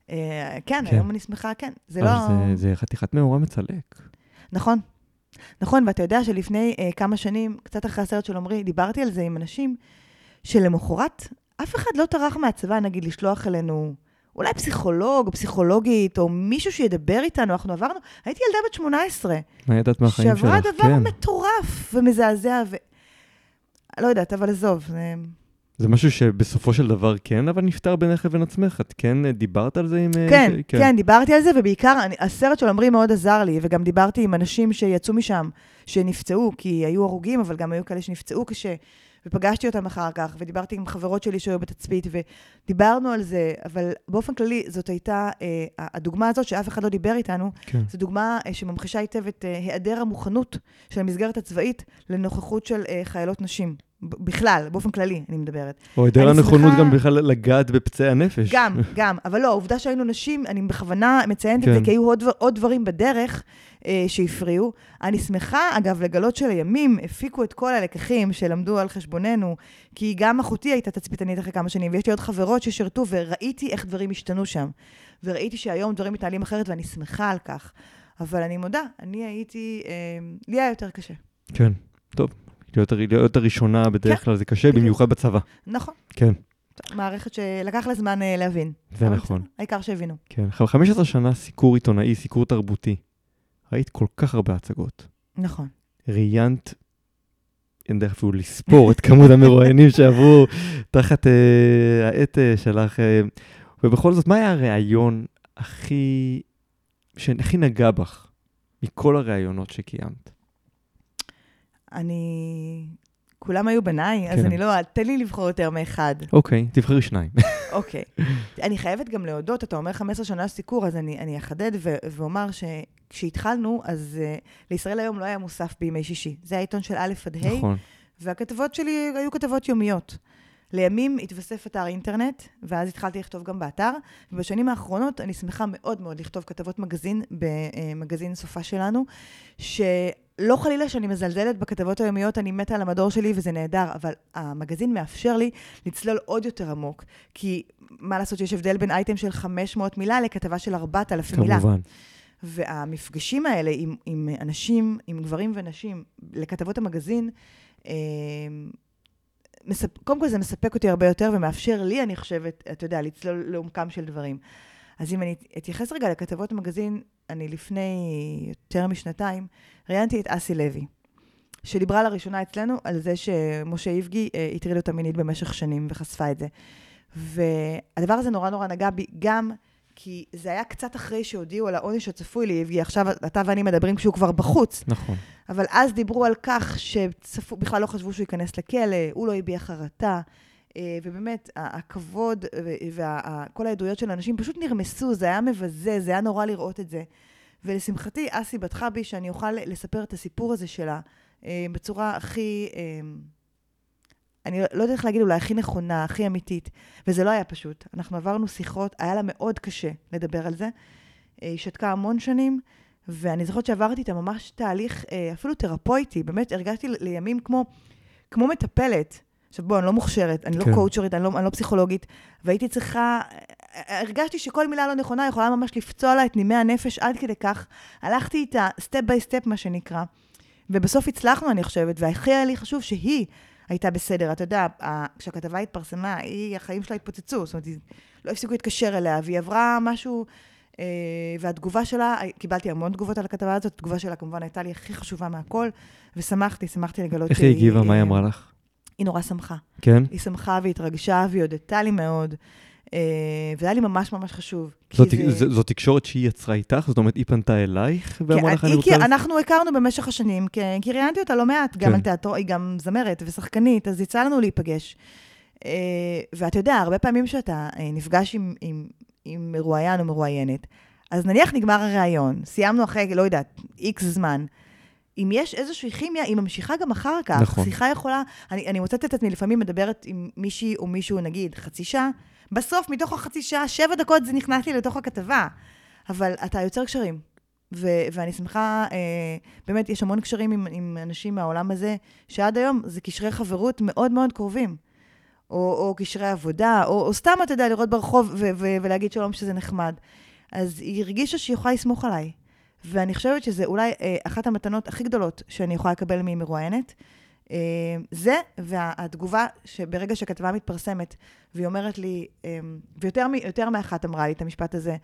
אה, כן, כן. היום אני שמחה, כן. זה לא... זה, זה חתיכת מאורע מצלק. נכון. נכון, ואתה יודע שלפני אה, כמה שנים, קצת אחרי הסרט של עמרי, דיברתי על זה עם אנשים, שלמחרת אף אחד לא טרח מהצבא, נגיד, לשלוח אלינו אולי פסיכולוג או פסיכולוגית, או מישהו שידבר איתנו, אנחנו עברנו, הייתי ילדה בת 18, מה ידעת מהחיים שלך? שעברה דבר כן. מטורף ומזעזע, ו... לא יודעת, אבל עזוב, זה... זה משהו שבסופו של דבר כן, אבל נפתר בינך לבין עצמך. את כן דיברת על זה עם... אה, כן, ש- כן, דיברתי על זה, ובעיקר, אני, הסרט של עמרי מאוד עזר לי, וגם דיברתי עם אנשים שיצאו משם, שנפצעו, כי היו הרוגים, אבל גם היו כאלה שנפצעו קשה, ופגשתי אותם אחר כך, ודיברתי עם חברות שלי שהיו בתצפית, ודיברנו על זה, אבל באופן כללי, זאת הייתה, אה, הדוגמה הזאת שאף אחד לא דיבר איתנו, כן. זו דוגמה אה, שממחישה היטב את אה, היעדר המוכנות של המסגרת הצבאית לנוכחות של אה, חיילות נשים. בכלל, באופן כללי, אני מדברת. או היעדר הנכונות שמחה- גם בכלל לגעת בפצעי הנפש. גם, גם, אבל לא, העובדה שהיינו נשים, אני בכוונה מציינת את כן. זה, כי היו עוד, עוד דברים בדרך שהפריעו. אני שמחה, אגב, לגלות שלימים הפיקו את כל הלקחים שלמדו על חשבוננו, כי גם אחותי הייתה תצפיתנית אחרי כמה שנים, ויש לי עוד חברות ששירתו, וראיתי איך דברים השתנו שם. וראיתי שהיום דברים מתנהלים אחרת, ואני שמחה על כך. אבל אני מודה, אני הייתי, אה, לי היה יותר קשה. כן, טוב. להיות, להיות הראשונה בדרך כן. כלל זה קשה, בדיוק. במיוחד בצבא. נכון, כן, מערכת שלקח לה זמן אה, להבין. זה נכון. העיקר שהבינו. כן, עכשיו 15 שנה סיקור עיתונאי, סיקור תרבותי. ראית כל כך הרבה הצגות. נכון. ראיינת, אין דרך אפילו לספור את כמות <laughs> המרואיינים שעברו תחת אה, העט אה, שלך. אה, ובכל זאת, מה היה הראיון הכי, שהכי נגע בך מכל הראיונות שקיימת? אני... כולם היו בניי, אז כן. אני לא... תן לי לבחור יותר מאחד. אוקיי, תבחרי שניים. אוקיי. אני חייבת גם להודות, אתה אומר 15 שנה סיקור, אז אני, אני אחדד ו- ואומר שכשהתחלנו, אז uh, לישראל היום לא היה מוסף בימי שישי. זה העיתון של א' עד ה', נכון. והכתבות שלי היו כתבות יומיות. לימים התווסף אתר אינטרנט, ואז התחלתי לכתוב גם באתר, ובשנים האחרונות אני שמחה מאוד מאוד לכתוב כתבות מגזין במגזין סופה שלנו, שלא חלילה שאני מזלזלת בכתבות היומיות, אני מתה על המדור שלי וזה נהדר, אבל המגזין מאפשר לי לצלול עוד יותר עמוק, כי מה לעשות שיש הבדל בין אייטם של 500 מילה לכתבה של 4,000 מילה. כמובן. והמפגשים האלה עם, עם אנשים, עם גברים ונשים, לכתבות המגזין, אה, מספ... קודם כל זה מספק אותי הרבה יותר ומאפשר לי, אני חושבת, אתה יודע, לצלול לעומקם של דברים. אז אם אני אתייחס רגע לכתבות המגזין, אני לפני יותר משנתיים ראיינתי את אסי לוי, שדיברה לראשונה אצלנו על זה שמשה איבגי אה, הטריד אותה מינית במשך שנים וחשפה את זה. והדבר הזה נורא נורא נגע בי גם כי זה היה קצת אחרי שהודיעו על העונש הצפוי לאיבגי, עכשיו אתה ואני מדברים כשהוא כבר בחוץ. נכון. אבל אז דיברו על כך שבכלל לא חשבו שהוא ייכנס לכלא, הוא לא הביע חרטה, ובאמת, ה- הכבוד וכל העדויות של האנשים פשוט נרמסו, זה היה מבזה, זה היה נורא לראות את זה. ולשמחתי, אסי בטחה בי שאני אוכל לספר את הסיפור הזה שלה אה, בצורה הכי, אה, אני לא יודעת איך להגיד, אולי הכי נכונה, הכי אמיתית. וזה לא היה פשוט. אנחנו עברנו שיחות, היה לה מאוד קשה לדבר על זה. אה, היא שתקה המון שנים, ואני זוכרת שעברתי איתה ממש תהליך אה, אפילו תרפויטי, באמת הרגשתי לימים כמו, כמו מטפלת. עכשיו בואו, אני לא מוכשרת, אני כן. לא קואוצ'רית, אני לא, אני לא פסיכולוגית, והייתי צריכה, אה, הרגשתי שכל מילה לא נכונה יכולה ממש לפצוע לה את נימי הנפש עד כדי כך. הלכתי איתה step by step, מה שנקרא, ובסוף הצלחנו, אני חושבת, והכי היה לי חשוב שהיא הייתה בסדר. אתה יודע, כשהכתבה התפרסמה, היא, החיים שלה התפוצצו, זאת אומרת, לא הפסיקו להתקשר אליה, והיא עברה משהו... אה, והתגובה שלה, קיבלתי המון תגובות על הכתבה הזאת, התגובה שלה כמובן הייתה לי הכי חשובה מהכל, ושמחתי, שמחתי לגלות איך היא הגיבה? מה היא אמרה לך? היא נורא שמחה. כן? היא שמחה והתרגשה והיא הודתה לי מאוד, אה, וזה היה לי ממש ממש חשוב. זאת, זה- זו, זו תקשורת שהיא יצרה איתך? זאת אומרת, היא פנתה אלייך ואמרה לך, אני רוצה... כי לס-" אנחנו הכרנו במשך השנים, כי כי ראיינתי אותה לא מעט, גם כן. על תיאטרו, היא גם זמרת ושחקנית, אז יצא לנו להיפגש. אה, ואתה יודע, הרבה פעמים שאתה אה, נפגש עם, עם, עם מרואיין או מרואיינת, אז נניח נגמר הראיון, סיימנו אחרי, לא יודעת, איקס זמן, אם יש איזושהי כימיה, היא ממשיכה גם אחר כך. נכון. שיחה יכולה... אני, אני מוצאת את עצמי לפעמים מדברת עם מישהי או מישהו, נגיד, חצי שעה, בסוף, מתוך החצי שעה, שבע דקות זה נכנס לי לתוך הכתבה. אבל אתה יוצר קשרים. ו- ואני שמחה, אה, באמת, יש המון קשרים עם, עם אנשים מהעולם הזה, שעד היום זה קשרי חברות מאוד מאוד קרובים. או, או קשרי עבודה, או, או סתם, אתה יודע, לראות ברחוב ו- ו- ולהגיד שלום שזה נחמד. אז היא הרגישה שהיא יכולה לסמוך עליי. ואני חושבת שזה אולי אה, אחת המתנות הכי גדולות שאני יכולה לקבל ממרואיינת. אה, זה, והתגובה שברגע שכתבה מתפרסמת, והיא אומרת לי, אה, ויותר יותר מאחת אמרה לי את המשפט הזה,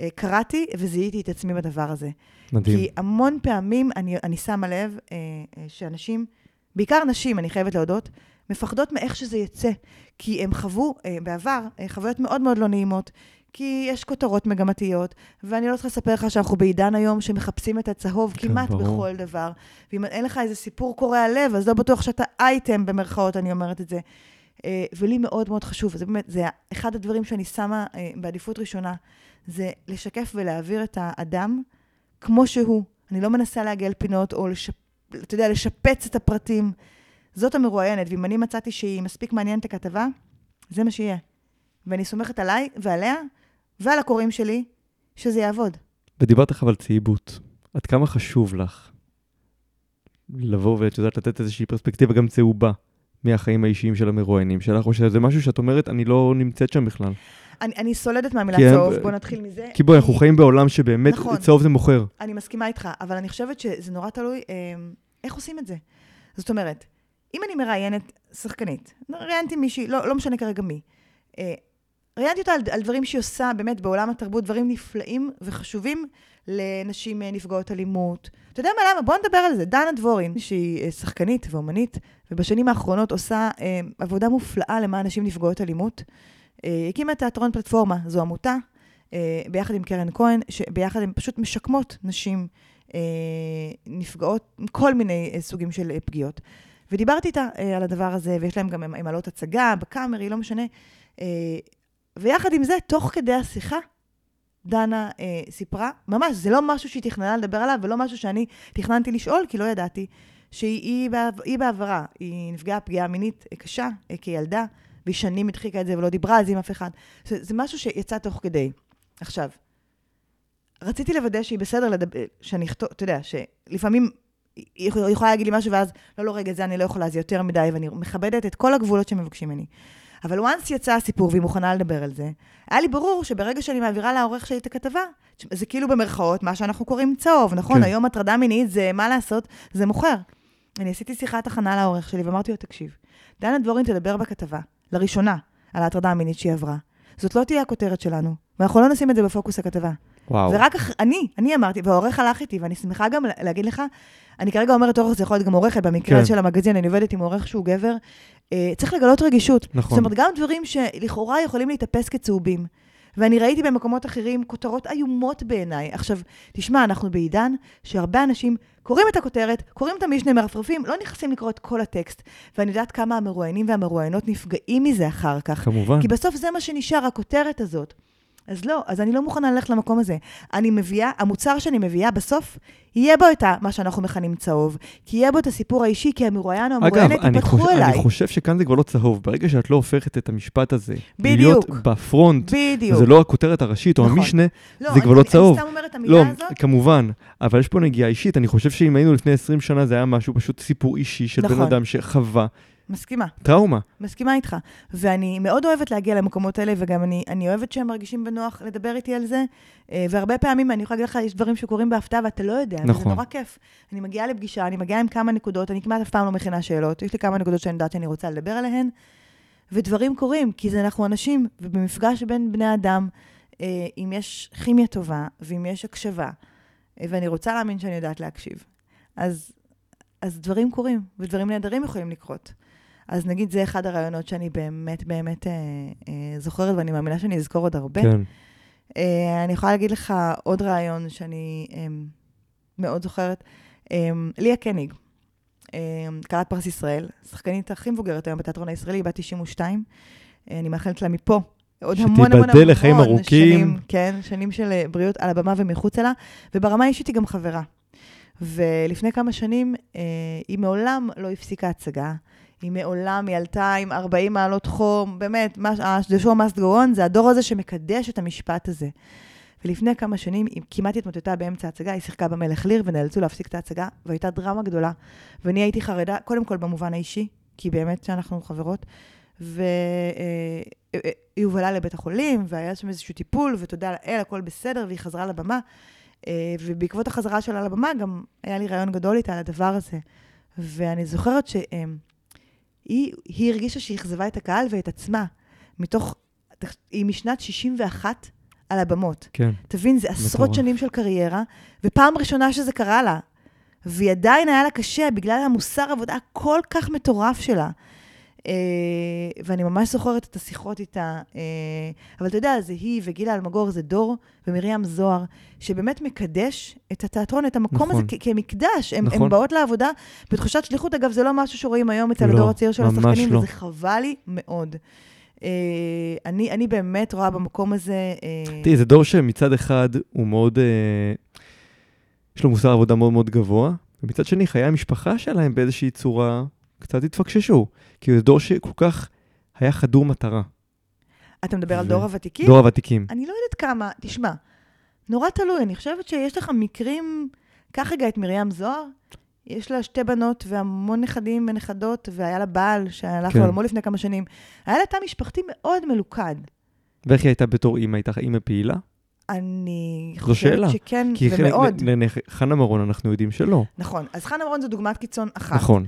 אה, קראתי וזיהיתי את עצמי בדבר הזה. מדהים. כי המון פעמים אני, אני שמה לב אה, אה, שאנשים, בעיקר נשים, אני חייבת להודות, מפחדות מאיך שזה יצא. כי הם חוו אה, בעבר אה, חוויות מאוד מאוד לא נעימות. כי יש כותרות מגמתיות, ואני לא צריכה לספר לך שאנחנו בעידן היום שמחפשים את הצהוב כן, כמעט ברור. בכל דבר. ואם אין לך איזה סיפור קורע לב, אז לא בטוח שאתה אייטם, במרכאות, אני אומרת את זה. אה, ולי מאוד מאוד חשוב, זה באמת, זה אחד הדברים שאני שמה אה, בעדיפות ראשונה, זה לשקף ולהעביר את האדם כמו שהוא. אני לא מנסה לעגל פינות או, לשפ... אתה יודע, לשפץ את הפרטים. זאת המרואיינת, ואם אני מצאתי שהיא מספיק מעניינת הכתבה, זה מה שיהיה. ואני סומכת עליי ועליה ועל הקוראים שלי, שזה יעבוד. ודיברת לך על צהיבות. עד כמה חשוב לך לבוא ואת יודעת לתת איזושהי פרספקטיבה גם צהובה מהחיים האישיים של המרואיינים שלך, או שזה משהו שאת אומרת, אני לא נמצאת שם בכלל. אני, אני סולדת מהמילה צהוב, בוא נתחיל מזה. כי בואי, אנחנו חיים בעולם שבאמת נכון. צהוב זה מוכר. אני מסכימה איתך, אבל אני חושבת שזה נורא תלוי אה, איך עושים את זה. זאת אומרת, אם אני מראיינת שחקנית, ראיינתי מישהי, לא, לא משנה כרגע מי, אה, ראיינתי אותה על, על דברים שהיא עושה באמת בעולם התרבות, דברים נפלאים וחשובים לנשים אה, נפגעות אלימות. אתה יודע מה, למה? בוא נדבר על זה. דנה דבורין, שהיא אה, שחקנית ואומנית, ובשנים האחרונות עושה אה, עבודה מופלאה למען נשים נפגעות אלימות. אה, הקימה תיאטרון פלטפורמה, זו עמותה, אה, ביחד עם קרן כהן, שביחד הן פשוט משקמות נשים אה, נפגעות כל מיני אה, סוגים של אה, פגיעות. ודיברתי איתה אה, על הדבר הזה, ויש להם גם, הם מעלות הצגה, בקאמרי, לא משנה. אה, ויחד עם זה, תוך כדי השיחה, דנה אה, סיפרה, ממש, זה לא משהו שהיא תכננה לדבר עליו, ולא משהו שאני תכננתי לשאול, כי לא ידעתי, שהיא היא בעב- היא בעברה, היא נפגעה פגיעה מינית אה, קשה אה, כילדה, והיא שנים הדחיקה את זה ולא דיברה על זה עם אף אחד. זה, זה משהו שיצא תוך כדי. עכשיו, רציתי לוודא שהיא בסדר לדבר, שאני אכתוב, אתה יודע, שלפעמים היא יכולה להגיד לי משהו, ואז, לא, לא, רגע, זה אני לא יכולה, זה יותר מדי, ואני מכבדת את כל הגבולות שמבקשים ממני. אבל once יצא הסיפור והיא מוכנה לדבר על זה, היה לי ברור שברגע שאני מעבירה לעורך שלי את הכתבה, זה כאילו במרכאות מה שאנחנו קוראים צהוב, נכון? כן. היום הטרדה מינית זה, מה לעשות, זה מוכר. אני עשיתי שיחת הכנה לעורך שלי ואמרתי לו, תקשיב, דנה דבורין תדבר בכתבה, לראשונה, על ההטרדה המינית שהיא עברה. זאת לא תהיה הכותרת שלנו, ואנחנו לא נשים את זה בפוקוס הכתבה. וואו. ורק אח... אני, אני אמרתי, והעורך הלך איתי, ואני שמחה גם לה- להגיד לך, אני כרגע אומרת עורך, זה יכול להיות גם עורכת, במקרה כן. של המגזין, אני עובדת עם עורך שהוא גבר. אה, צריך לגלות רגישות. נכון. זאת אומרת, גם דברים שלכאורה יכולים להתאפס כצהובים. ואני ראיתי במקומות אחרים כותרות איומות בעיניי. עכשיו, תשמע, אנחנו בעידן שהרבה אנשים קוראים את הכותרת, קוראים את המשנה, מרפרפים, לא נכנסים לקרוא את כל הטקסט. ואני יודעת כמה המרואיינים והמרואיינות נפגעים מזה אחר כך. כמובן. כי בסוף זה מה שנשאר, הכותרת הזאת. אז לא, אז אני לא מוכנה ללכת למקום הזה. אני מביאה, המוצר שאני מביאה בסוף, יהיה בו את ה- מה שאנחנו מכנים צהוב, כי יהיה בו את הסיפור האישי, כי המרואיין או אגב, המרואיינת אני ייפתחו חושב, אליי. אני חושב שכאן זה כבר לא צהוב. ברגע שאת לא הופכת את המשפט הזה, בדיוק. להיות בפרונט, בדיוק. זה לא הכותרת הראשית או נכון. המשנה, לא, זה כבר אני- לא צהוב. אני סתם אומרת את המילה לא, הזאת. כמובן, אבל יש פה נגיעה אישית. אני חושב שאם היינו לפני 20 שנה, זה היה משהו, פשוט סיפור אישי של בן נכון. אדם שחווה מסכימה, טראומה. מסכימה איתך. ואני מאוד אוהבת להגיע למקומות האלה, וגם אני, אני אוהבת שהם מרגישים בנוח לדבר איתי על זה. אה, והרבה פעמים, אני יכולה להגיד לך, יש דברים שקורים בהפתעה ואתה לא יודע, וזה נכון. נורא כיף. אני מגיעה לפגישה, אני מגיעה עם כמה נקודות, אני כמעט אף פעם לא מכינה שאלות, יש לי כמה נקודות שאני יודעת שאני רוצה לדבר עליהן, ודברים קורים, כי זה אנחנו אנשים, ובמפגש בין בני אדם, אה, אם יש כימיה טובה, ואם יש הקשבה, אה, ואני רוצה להאמין שאני יודעת להקשיב, אז, אז דברים קורים, ודברים נהדרים יכולים לקרות. אז נגיד, זה אחד הרעיונות שאני באמת באמת אה, אה, זוכרת, ואני מאמינה שאני אזכור עוד הרבה. כן. אה, אני יכולה להגיד לך עוד רעיון שאני אה, מאוד זוכרת. אה, ליה קניג, אה, כלת פרס ישראל, שחקנית הכי מבוגרת היום בתיאטרון הישראלי, בת 92. אה, אני מאחלת לה מפה עוד המון המון המון לחיים ארוכים. שנים, כן, שנים של אה, בריאות על הבמה ומחוצה לה, וברמה האישית היא גם חברה. ולפני כמה שנים אה, היא מעולם לא הפסיקה הצגה. היא מעולם, היא עלתה עם 40 מעלות חום, באמת, the show must go on, זה הדור הזה שמקדש את המשפט הזה. ולפני כמה שנים היא כמעט התמוטטה באמצע ההצגה, היא שיחקה במלך ליר ונאלצו להפסיק את ההצגה, והייתה דרמה גדולה. ואני הייתי חרדה, קודם כל במובן האישי, כי באמת שאנחנו חברות, והיא אה, אה, הובלה לבית החולים, והיה שם איזשהו טיפול, ותודה לאל, הכל בסדר, והיא חזרה לבמה. אה, ובעקבות החזרה שלה לבמה, גם היה לי רעיון גדול איתה על הדבר הזה. ואני זוכרת שהיא הרגישה שהיא אכזבה את הקהל ואת עצמה, מתוך, היא משנת 61 על הבמות. כן. תבין, זה עשרות שנים של קריירה, ופעם ראשונה שזה קרה לה. והיא עדיין היה לה קשה בגלל המוסר עבודה הכל כך מטורף שלה. Uh, ואני ממש זוכרת את השיחות איתה. Uh, אבל אתה יודע, זה היא וגילה אלמגור, זה דור ומרים זוהר, שבאמת מקדש את התיאטרון, את המקום נכון. הזה כמקדש. הן נכון. באות לעבודה בתחושת שליחות. אגב, זה לא משהו שרואים היום אצל לא, הדור הצעיר של השחקנים, לא. וזה חבל לי מאוד. Uh, אני, אני באמת רואה במקום הזה... תראי, זה דור שמצד אחד הוא מאוד... Uh, יש לו מוסר עבודה מאוד מאוד גבוה, ומצד שני, חיי המשפחה שלהם באיזושהי צורה קצת התפקששו, כי זה דור שכל כך היה חדור מטרה. אתה מדבר ו... על דור הוותיקים? דור הוותיקים. אני לא יודעת כמה, תשמע, נורא תלוי, אני חושבת שיש לך מקרים, קח רגע את מרים זוהר, יש לה שתי בנות והמון נכדים ונכדות, והיה לה בעל שהלך כן. לעולמו לפני כמה שנים. היה לה תא משפחתי מאוד מלוכד. ואיך היא הייתה בתור אימא? הייתה אימא פעילה? אני חושבת. שכן, כי ומאוד. כי חנה מרון אנחנו יודעים שלא. נכון, אז חנה מרון זו דוגמת קיצון אחת. נכון.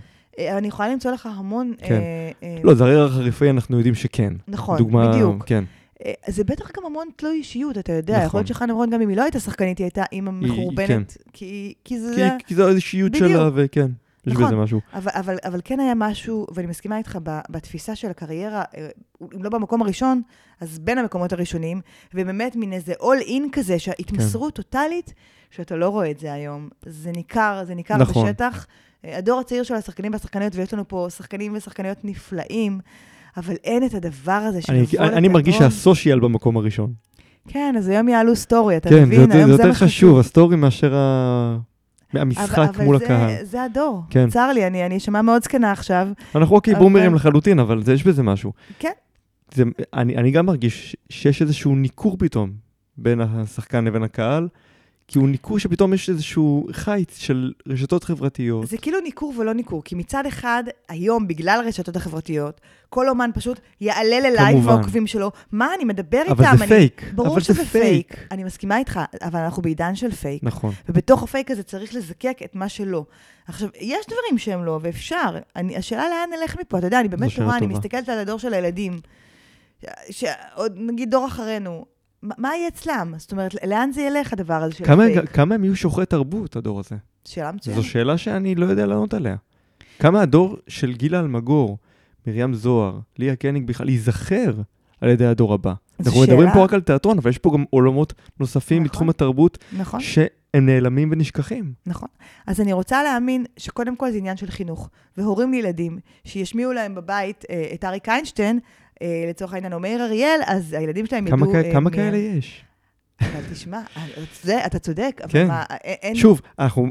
אה, אני יכולה למצוא לך המון... כן. אה, אה, לא, זריר החריפי אנחנו יודעים שכן. נכון, דוגמה, בדיוק. כן. אה, זה בטח גם המון תלוי אישיות, אתה יודע. נכון. יכול להיות שחנה מרון, גם אם היא לא הייתה שחקנית, היא הייתה אימא מחורבנת. כן. כי, כי זה... כי, כי זו אישיות שלה, וכן. יש נכון, בזה משהו. אבל, אבל, אבל כן היה משהו, ואני מסכימה איתך, בתפיסה של הקריירה, אה, אם לא במקום הראשון, אז בין המקומות הראשונים, ובאמת מין איזה all in כזה, שהתמסרות כן. טוטאלית, שאתה לא רואה את זה היום. זה ניכר, זה ניכר נכון. בשטח. אה, הדור הצעיר של השחקנים והשחקניות, ויש לנו פה שחקנים ושחקניות נפלאים, אבל אין את הדבר הזה של לבוא לתיאטרון. אני מרגיש שהסושיאל במקום הראשון. כן, אז היום יעלו סטורי, אתה כן, מבין? כן, זה, זה יותר חשוב, ה story מאשר ה... מהמשחק אבל, מול אבל הקהל. אבל זה הדור. כן. צר לי, אני, אני אשמע מאוד זקנה עכשיו. אנחנו אוקיי אבל... בומרים לחלוטין, אבל זה, יש בזה משהו. כן. זה, אני, אני גם מרגיש שיש איזשהו ניכור פתאום בין השחקן לבין הקהל. כי הוא ניכור שפתאום יש איזשהו חיץ של רשתות חברתיות. זה כאילו ניכור ולא ניכור, כי מצד אחד, היום, בגלל הרשתות החברתיות, כל אומן פשוט יעלה ל live מהעוקבים שלו, מה אני מדבר אבל איתם? זה אני... פייק. ברור אבל שזה fake. fake. אני מסכימה איתך, אבל אנחנו בעידן של פייק. נכון. ובתוך הפייק הזה צריך לזקק את מה שלא. עכשיו, יש דברים שהם לא, ואפשר. אני, השאלה לאן נלך מפה, אתה יודע, אני באמת רואה, אני מסתכלת על הדור של הילדים, שעוד נגיד דור אחרינו, מה יהיה אצלם? זאת אומרת, לאן זה ילך הדבר הזה של כמה, פייק? כמה הם יהיו שוחרי תרבות, הדור הזה? שאלה מצוינת. זו שאלה שאני לא יודע לענות עליה. כמה הדור של גילה אלמגור, מרים זוהר, ליה קניג בכלל, ייזכר על ידי הדור הבא. אנחנו שאלה... מדברים פה רק על תיאטרון, אבל יש פה גם עולמות נוספים נכון, בתחום התרבות, נכון. שהם נעלמים ונשכחים. נכון. אז אני רוצה להאמין שקודם כל זה עניין של חינוך, והורים לילדים, שישמיעו להם בבית אה, את אריק איינשטיין, לצורך העניין, או מאיר אריאל, אז הילדים שלהם כמה ידעו... כ- אה, כמה כאלה יש? אבל תשמע, זה, אתה צודק, אבל כן. מה, אין... שוב, אנחנו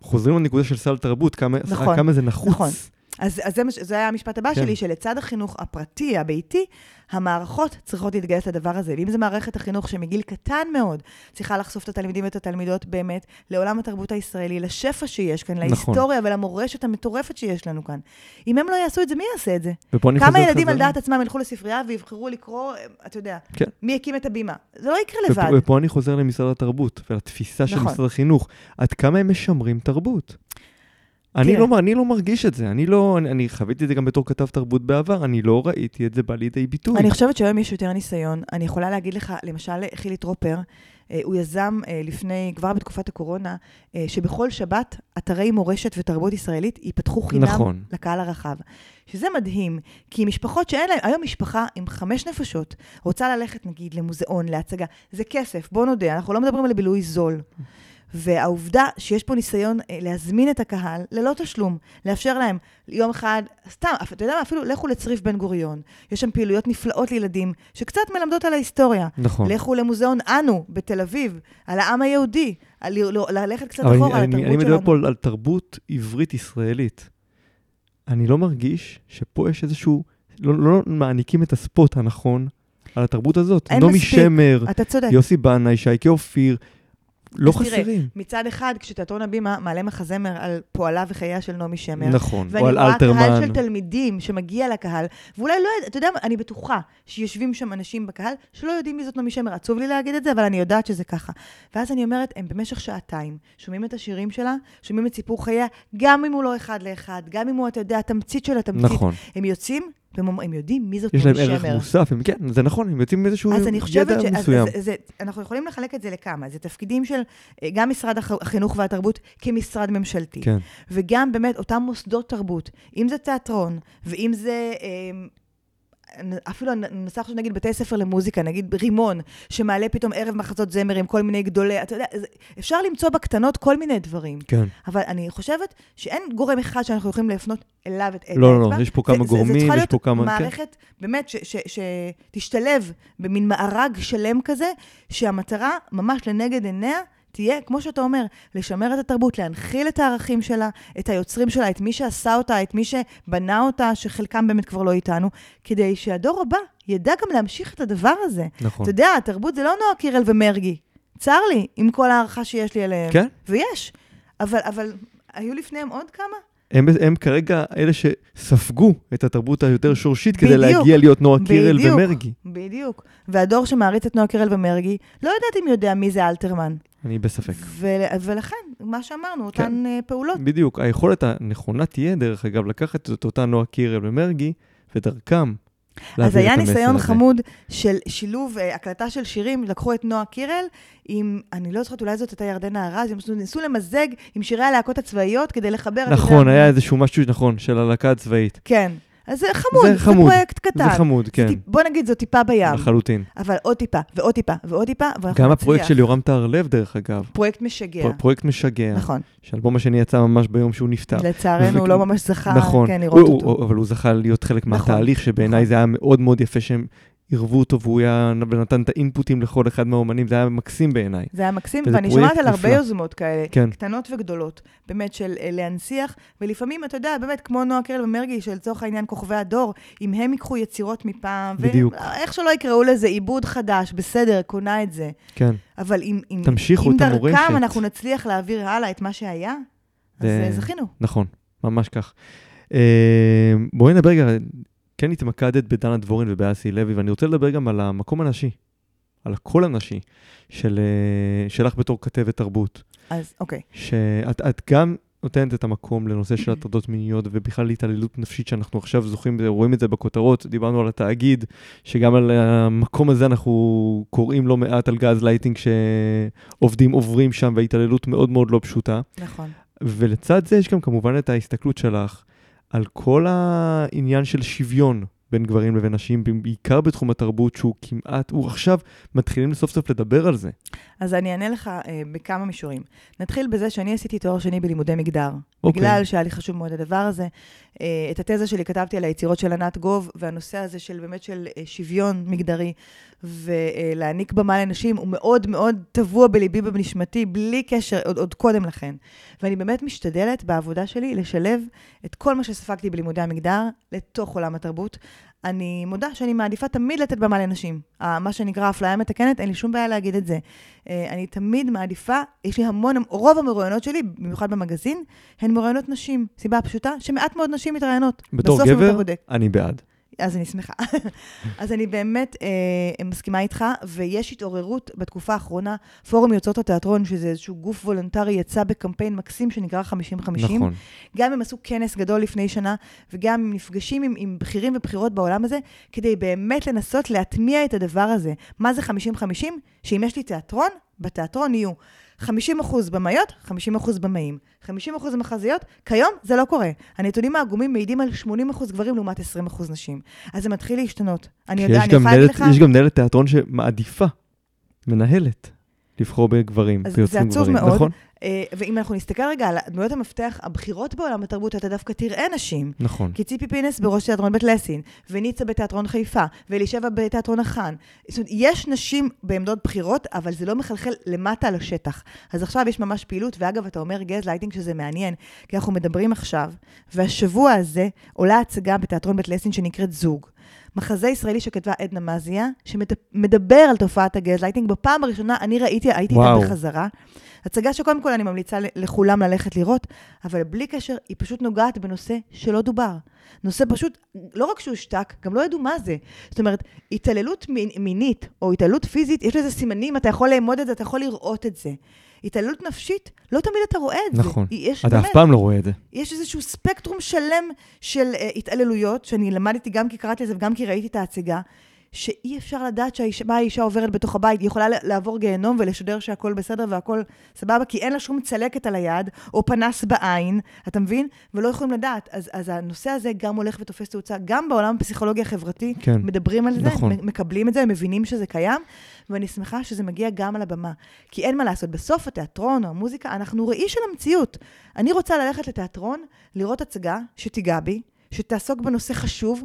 חוזרים לנקודה של סל תרבות, כמה, נכון, כמה זה נחוץ. נכון. אז, אז זה, זה היה המשפט הבא כן. שלי, שלצד החינוך הפרטי, הביתי, המערכות צריכות להתגייס לדבר הזה. ואם זו מערכת החינוך שמגיל קטן מאוד צריכה לחשוף את התלמידים ואת התלמידות באמת לעולם התרבות הישראלי, לשפע שיש כאן, נכון. להיסטוריה ולמורשת המטורפת שיש לנו כאן. אם הם לא יעשו את זה, מי יעשה את זה? כמה ילדים על דעת עצמם ילכו לספרייה ויבחרו לקרוא, אתה יודע, כן. מי הקים את הבימה? זה לא יקרה לבד. ופה, אני חוזר למשרד התרבות ולתפיסה נכון. של משרד החינוך. עד כמה הם משמרים תרבות? אני לא, אני לא מרגיש את זה, אני לא, אני, אני חוויתי את זה גם בתור כתב תרבות בעבר, אני לא ראיתי את זה בא לידי ביטוי. אני חושבת שהיום יש יותר ניסיון. אני יכולה להגיד לך, למשל, חילי טרופר, אה, הוא יזם אה, לפני, כבר בתקופת הקורונה, אה, שבכל שבת אתרי מורשת ותרבות ישראלית ייפתחו חינם נכון. לקהל הרחב. שזה מדהים, כי משפחות שאין להן, היום משפחה עם חמש נפשות רוצה ללכת נגיד למוזיאון, להצגה, זה כסף, בוא נודה, אנחנו לא מדברים על בילוי זול. והעובדה שיש פה ניסיון אה, להזמין את הקהל ללא תשלום, לאפשר להם יום אחד, סתם, אתה יודע מה, אפילו לכו לצריף בן גוריון. יש שם פעילויות נפלאות לילדים, שקצת מלמדות על ההיסטוריה. נכון. לכו למוזיאון אנו בתל אביב, על העם היהודי, על ל- ללכת קצת אחורה, על אני, התרבות אני מדבר שלנו. פה על, על תרבות עברית ישראלית. אני לא מרגיש שפה יש איזשהו, לא, לא מעניקים את הספוט הנכון על התרבות הזאת. אין נעמי מספיק. שמר, אתה צודק. יוסי בנאי, שייקה אופיר, לא אז תראה, חסרים. מצד אחד, כשתיאטרון הבימה מעלה מחזמר על פועלה וחייה של נעמי שמר, נכון, או ואני על רואה קהל אלתרמן. של תלמידים שמגיע לקהל, ואולי לא, יודע- אתה יודע, אני בטוחה שיושבים שם אנשים בקהל שלא יודעים מי זאת נעמי שמר. עצוב לי להגיד את זה, אבל אני יודעת שזה ככה. ואז אני אומרת, הם במשך שעתיים שומעים את השירים שלה, שומעים את סיפור חייה, גם אם הוא לא אחד לאחד, גם אם הוא, אתה יודע, התמצית של התמצית. נכון. הם יוצאים, והם הם יודעים מי זאת יש נעמי להם שמר. ערך מוסף, הם, כן, זה נכון, הם יוצאים עם איזשהו אז אני חושבת ידע ש... אז, מסוים. אז, זה, אנחנו יכולים לחלק את זה לכמה. זה תפקידים של אה, גם משרד הח- החינוך והתרבות כמשרד ממשלתי. כן, וגם באמת אותם מוסדות תרבות, אם זה תיאטרון, ואם זה... אה, אפילו ננסה עכשיו נגיד בתי ספר למוזיקה, נגיד רימון, שמעלה פתאום ערב מחזות זמר עם כל מיני גדולי, אתה יודע, זה- אפשר למצוא בקטנות כל מיני דברים. כן. אבל אני חושבת שאין גורם אחד שאנחנו יכולים להפנות אליו את את לא, לא, האצבע. לא, יש פה זה- כמה זה- זה גורמים, צריכה יש להיות פה כמה... כן. מערכת באמת ש- ש- שתשתלב במין מארג שלם כזה, שהמטרה ממש לנגד עיניה תהיה, כמו שאתה אומר, לשמר את התרבות, להנחיל את הערכים שלה, את היוצרים שלה, את מי שעשה אותה, את מי שבנה אותה, שחלקם באמת כבר לא איתנו, כדי שהדור הבא ידע גם להמשיך את הדבר הזה. נכון. אתה יודע, התרבות זה לא נועה קירל ומרגי. צר לי, עם כל ההערכה שיש לי עליהם. כן. ויש. אבל, אבל היו לפניהם עוד כמה? הם, הם כרגע אלה שספגו את התרבות היותר שורשית כדי בדיוק. להגיע להיות נועה קירל בדיוק. ומרגי. בדיוק. והדור שמעריץ את נועה קירל ומרגי, לא יודעת אם יודע מי זה אלתרמן. אני בספק. ו- ולכן, מה שאמרנו, אותן אה, פעולות. בדיוק, היכולת הנכונה תהיה, דרך אגב, לקחת את אותה נועה קירל ומרגי, ודרכם אז להעביר היה את המסר ניסיון הזה. חמוד של שילוב, אה, הקלטה של שירים, לקחו את נועה קירל עם, אני לא זוכרת, אולי זאת הייתה ירדנה ארז, הם ניסו למזג עם שירי הלהקות הצבאיות כדי לחבר... נכון, היה איזשהו משהו, נכון, של הלהקה הצבאית. כן. אז זה חמוד, זה זה, חמוד. פרויקט קטן. זה חמוד, כן, טיפ- בוא נגיד, זו טיפה בים. לחלוטין. אבל עוד טיפה, ועוד טיפה, ועוד טיפה, ואנחנו גם נצליח. הפרויקט של יורם טהרלב, דרך אגב. פרויקט משגע. פר- פרויקט משגע. נכון. שהאלבום השני יצא ממש ביום שהוא נפטר. לצערנו, הוא לא ממש זכה, נכון, כן, הוא- לראות הוא- אותו. הוא- אבל הוא זכה להיות חלק נכון, מהתהליך, שבעיניי נכון. זה היה מאוד מאוד יפה שהם עירבו אותו, והוא היה, ונתן את האינפוטים לכל אחד מהאומנים, זה היה מקסים בעיניי. זה היה מקסים, ואני שומעת על הרבה. יוזמות כאלה, כן. קטנות וגדולות, באמת של אה, להנציח, ולפעמים, אתה יודע, באמת, כמו נועה קירל ומרגי, שלצורך העניין כוכבי הדור, אם הם ייקחו יצירות מפעם, בדיוק. ואיך שלא יקראו לזה, עיבוד חדש, בסדר, קונה את זה. כן. אבל אם, אם, תמשיכו אם את המורשת. דרכם אנחנו נצליח להעביר הלאה את מה שהיה, אז אה, זכינו. נכון, ממש כך. אה, בואי נדבר רגע, כן התמקדת בדנה דבורין ובאסי לוי, ואני רוצה לדבר גם על המקום הנשי, על הקול הנשי של, אה, שלך בתור כתבת תרבות. אז אוקיי. שאת את גם נותנת את המקום לנושא של <clears throat> הטרדות מיניות ובכלל להתעללות נפשית שאנחנו עכשיו זוכים, רואים את זה בכותרות, דיברנו על התאגיד, שגם על המקום הזה אנחנו קוראים לא מעט על גז לייטינג שעובדים עוברים שם וההתעללות מאוד מאוד לא פשוטה. נכון. ולצד זה יש גם כמובן את ההסתכלות שלך על כל העניין של שוויון בין גברים לבין נשים, בעיקר בתחום התרבות, שהוא כמעט, הוא עכשיו מתחילים סוף סוף לדבר על זה. אז אני אענה לך אה, בכמה מישורים. נתחיל בזה שאני עשיתי תואר שני בלימודי מגדר. אוקיי. בגלל שהיה לי חשוב מאוד הדבר הזה. אה, את התזה שלי כתבתי על היצירות של ענת גוב, והנושא הזה של באמת של אה, שוויון מגדרי, ולהעניק במה לנשים, הוא מאוד מאוד טבוע בליבי ובנשמתי, בלי קשר, עוד, עוד קודם לכן. ואני באמת משתדלת בעבודה שלי לשלב את כל מה שספגתי בלימודי המגדר לתוך עולם התרבות. אני מודה שאני מעדיפה תמיד לתת במה לנשים. מה שנקרא אפליה מתקנת, אין לי שום בעיה להגיד את זה. אה, אני תמיד מעדיפה, יש לי המון, רוב המרואיינות שלי, במיוחד במגזין, הן מרואיינות נשים. סיבה פשוטה, שמעט מאוד נשים מתראיינות. בתור גבר. אני בעד. אז אני שמחה. <laughs> אז אני באמת אה, מסכימה איתך, ויש התעוררות בתקופה האחרונה. פורום יוצאות התיאטרון, שזה איזשהו גוף וולונטרי, יצא בקמפיין מקסים שנקרא 50-50. נכון. גם הם עשו כנס גדול לפני שנה, וגם הם נפגשים עם, עם בכירים ובכירות בעולם הזה, כדי באמת לנסות להטמיע את הדבר הזה. מה זה 50-50? שאם יש לי תיאטרון, בתיאטרון יהיו 50% במאיות, 50% במאים. 50% מחזיות, כיום זה לא קורה. הנתונים העגומים מעידים על 80% גברים לעומת 20% נשים. אז זה מתחיל להשתנות. אני שיש יודעת, אני יכולה להגיד לך... יש גם מנהלת תיאטרון שמעדיפה, מנהלת, לבחור בגברים, אז זה עצוב גברים, מאוד. נכון? אה, ואם אנחנו נסתכל רגע על דמויות המפתח הבכירות בעולם התרבות, אתה דווקא תראה נשים. נכון. כי ציפי פינס בראש תיאטרון בית לסין, וניצה בתיאטרון חיפה, ואלישבע בתיאטרון החאן. זאת אומרת, יש נשים בעמדות בכירות, אבל זה לא מחלחל למטה על השטח. אז עכשיו יש ממש פעילות, ואגב, אתה אומר גז לייטינג שזה מעניין, כי אנחנו מדברים עכשיו, והשבוע הזה עולה הצגה בתיאטרון בית לסין שנקראת זוג. מחזה ישראלי שכתבה עדנה מזיה, שמדבר על תופעת הגזלייטינג. בפעם הראשונה אני ראיתי, הייתי. איתה בחזרה. הצגה שקודם כל אני ממליצה לכולם ללכת לראות, אבל בלי קשר, היא פשוט נוגעת בנושא שלא דובר. נושא פשוט, לא רק שהוא הושתק, גם לא ידעו מה זה. זאת אומרת, התעללות מינית או התעללות פיזית, יש לזה סימנים, אתה יכול לאמוד את זה, אתה יכול לראות את זה. התעללות נפשית, לא תמיד אתה רואה את זה. נכון. אתה אף פעם לא רואה את זה. יש איזשהו ספקטרום שלם של uh, התעללויות, שאני למדתי גם כי קראתי על זה וגם כי ראיתי את ההצגה, שאי אפשר לדעת שהאישה, מה האישה עוברת בתוך הבית. היא יכולה לעבור גיהנום ולשדר שהכל בסדר והכל סבבה, כי אין לה שום צלקת על היד, או פנס בעין, אתה מבין? ולא יכולים לדעת. אז, אז הנושא הזה גם הולך ותופס תאוצה, גם בעולם הפסיכולוגי החברתי, כן. מדברים על זה, נכון. מקבלים את זה, מבינים שזה קיים, ואני שמחה שזה מגיע גם על הבמה. כי אין מה לעשות, בסוף התיאטרון או המוזיקה, אנחנו ראי של המציאות. אני רוצה ללכת לתיאטרון, לראות הצגה שתיגע בי, שתעסוק בנושא חשוב,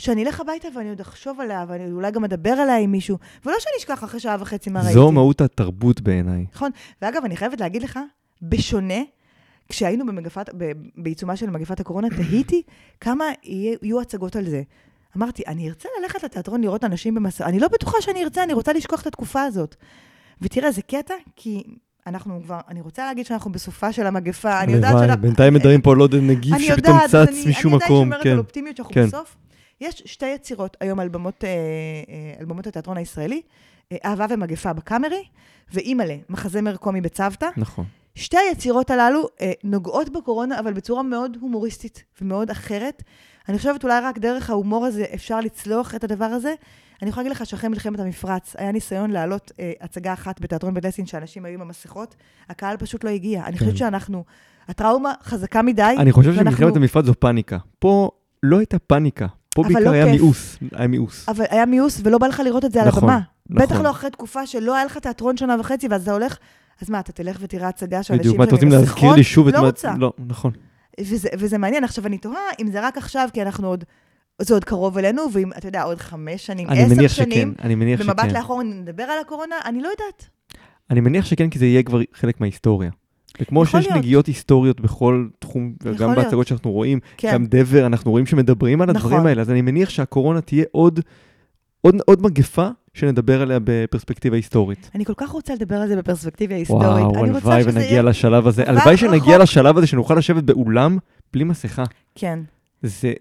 שאני אלך הביתה ואני עוד אחשוב עליה, ואני אולי גם אדבר עליה עם מישהו, ולא שאני אשכח אחרי שעה וחצי מה ראיתי. זו מהות התרבות בעיניי. נכון. ואגב, אני חייבת להגיד לך, בשונה, כשהיינו במגפת, ב, בעיצומה של מגפת הקורונה, תהיתי כמה יהיו הצגות על זה. אמרתי, אני ארצה ללכת לתיאטרון לראות אנשים במסע, אני לא בטוחה שאני ארצה, אני רוצה לשכוח את התקופה הזאת. ותראה, זה קטע, כי אנחנו כבר, אני רוצה להגיד שאנחנו בסופה של המגפה, אני יודעת שאנחנו... בינתיים מדברים פה על עוד נגיף אני שפתאום יודעת, צץ אני- משום אני עדיין מקום. שומרת כן. על אופטימיות שאנחנו כן. בסוף. יש שתי יצירות היום על במות, אה, אה, על במות התיאטרון הישראלי, אה, אהבה ומגפה בקאמרי, ואימא'לה, מחזה מרקומי בצוותא. נכון. שתי היצירות הללו אה, נוגעות בקורונה, אבל בצורה מאוד הומוריסטית ומאוד אחרת. אני חושבת אולי רק דרך ההומור הזה אפשר לצלוח את הדבר הזה. אני יכולה להגיד לך שאחרי מלחמת המפרץ היה ניסיון להעלות אה, הצגה אחת בתיאטרון בית לסין, שאנשים היו עם המסכות, הקהל פשוט לא הגיע. אני חושבת שאנחנו, הטראומה חזקה מדי. אני חושב ואנחנו- שמלחמת המפרץ זו פאניקה. פה לא הייתה פאניקה. פה בעיקר לא היה כיף. מיאוס. היה מיאוס. אבל היה מיאוס ולא בא לך לראות את זה על נכון, הבמה. נכון. בטח לא אחרי תקופה שלא היה לך תיאטרון שנה וחצי, ואז אתה הולך, אז מה, אתה תלך ותראה הצגה שאנשים בדיוק, מה אתם רוצים להזכיר? לי שוב את לא מה... רוצה. לא, נכון. וזה, וזה מעניין. עכשיו, אני תוהה אם זה רק עכשיו, כי אנחנו עוד, זה עוד קרוב אלינו, ואם, אתה יודע, עוד חמש שנים, עשר שנים, שכן, אני מניח במבט שכן. לאחור נדבר על הקורונה, אני לא יודעת. אני מניח שכן, כי זה יהיה כבר חלק מההיסטוריה. וכמו שיש להיות. נגיעות היסטוריות בכל תחום, וגם להיות. בהצגות שאנחנו רואים, כן, גם דבר, אנחנו רואים שמדברים על הדברים נכון. האלה, אז אני מניח שהקורונה תהיה עוד, עוד, עוד מגפה שנדבר עליה בפרספקטיבה היסטורית. אני כל כך רוצה לדבר על זה בפרספקטיבה היסטורית. וואו, הלוואי ונגיע יהיה- לשלב הזה. הלוואי שנגיע. לשלב הזה שנוכל לשבת באולם בלי מסכה. כן. זה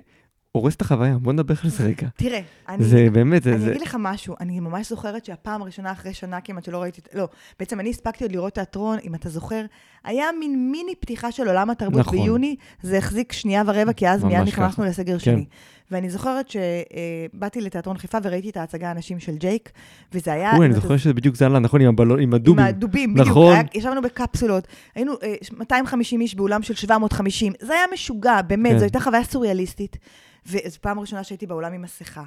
הורס את החוויה, בוא נדבר על זה רגע. תראה, אני... זה באמת. אני זה- אגיד לך משהו, אני ממש זוכרת שהפעם הראשונה אחרי שנה כמעט שלא ראיתי, לא, בעצם אני הספקתי עוד לראות תיאטרון, אם אתה זוכר, היה מין מיני פתיחה של עולם התרבות נכון. ביוני, זה החזיק שנייה ורבע, כי אז מיד נכנסנו. לסגר כן. שני. ואני זוכרת שבאתי לתיאטרון חיפה וראיתי את ההצגה האנשים של ג'ייק, וזה היה... אוי, אני זוכר שזה בדיוק זה עלה, נכון, עם הבלון, עם עם הדובים. הדובים, בדיוק. נכון. היה, ישבנו בקפסולות. היינו אה, 250 איש באולם של 750. זה היה משוגע, באמת, כן. זו הייתה חוויה סוריאליסטית. וזו פעם ראשונה שהייתי באולם עם מסכה.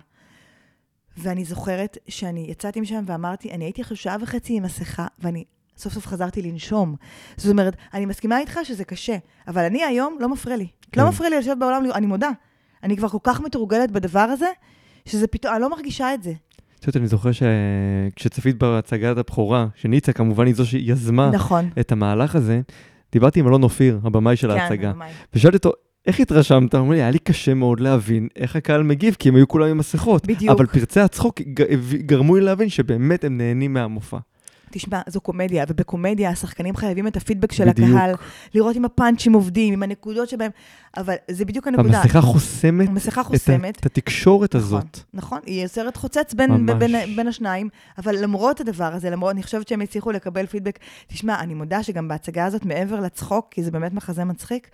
ואני זוכרת שאני יצאתי משם ואמרתי, אני הייתי עכשיו שעה וחצי עם מסכה, ואני סוף סוף חזרתי לנשום. זאת אומרת, אני מסכימה איתך שזה קשה, אבל אני היום, לא מפריע לי. כן. לא מפריע לי לשבת באולם, אני מודה. אני כבר כל כך מתורגלת בדבר הזה, שזה פתאום, אני לא מרגישה את זה. את יודעת, אני זוכר שכשצפית בהצגת הבכורה, שניצה כמובן היא זו שיזמה נכון. את המהלך הזה, דיברתי עם אלון אופיר, הבמאי של כן, ההצגה, ממש. ושאלתי אותו, איך התרשמת? הוא אומר לי, היה לי קשה מאוד להבין איך הקהל מגיב, כי הם היו כולם עם מסכות. בדיוק. אבל פרצי הצחוק גרמו לי להבין שבאמת הם נהנים מהמופע. תשמע, זו קומדיה, ובקומדיה השחקנים חייבים את הפידבק של בדיוק. הקהל, לראות אם הפאנצ'ים עובדים, עם הנקודות שבהם, אבל זה בדיוק הנקודה. המסכה חוסמת המסכה את חוסמת. את התקשורת נכון, הזאת. נכון, היא יוצרת חוצץ בין, ממש. בין, בין השניים, אבל למרות הדבר הזה, למרות, אני חושבת שהם הצליחו לקבל פידבק. תשמע, אני מודה שגם בהצגה הזאת, מעבר לצחוק, כי זה באמת מחזה מצחיק,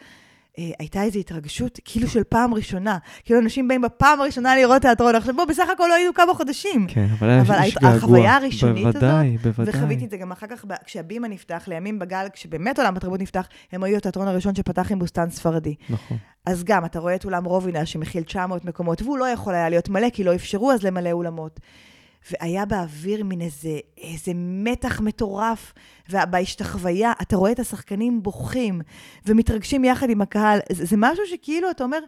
אה, הייתה איזו התרגשות, כאילו של פעם ראשונה. כאילו אנשים באים בפעם הראשונה לראות תיאטרון, עכשיו בוא, בסך הכל לא היו כמה חודשים. כן, אבל היה אבל יש הת- געגוע. החוויה הראשונית הזאת, בוודאי, בוודאי. וחוויתי את זה גם אחר כך, כשהבימה נפתח, לימים בגל, כשבאמת עולם התרבות נפתח, הם היו התיאטרון הראשון שפתח עם בוסתן ספרדי. נכון. אז גם, אתה רואה את אולם רובינה שמכיל 900 מקומות, והוא לא יכול היה להיות מלא, כי לא אפשרו אז למלא אולמות. והיה באוויר מין איזה, איזה מתח מטורף, ובהשתחוויה, אתה רואה את השחקנים בוכים ומתרגשים יחד עם הקהל. זה, זה משהו שכאילו, אתה אומר,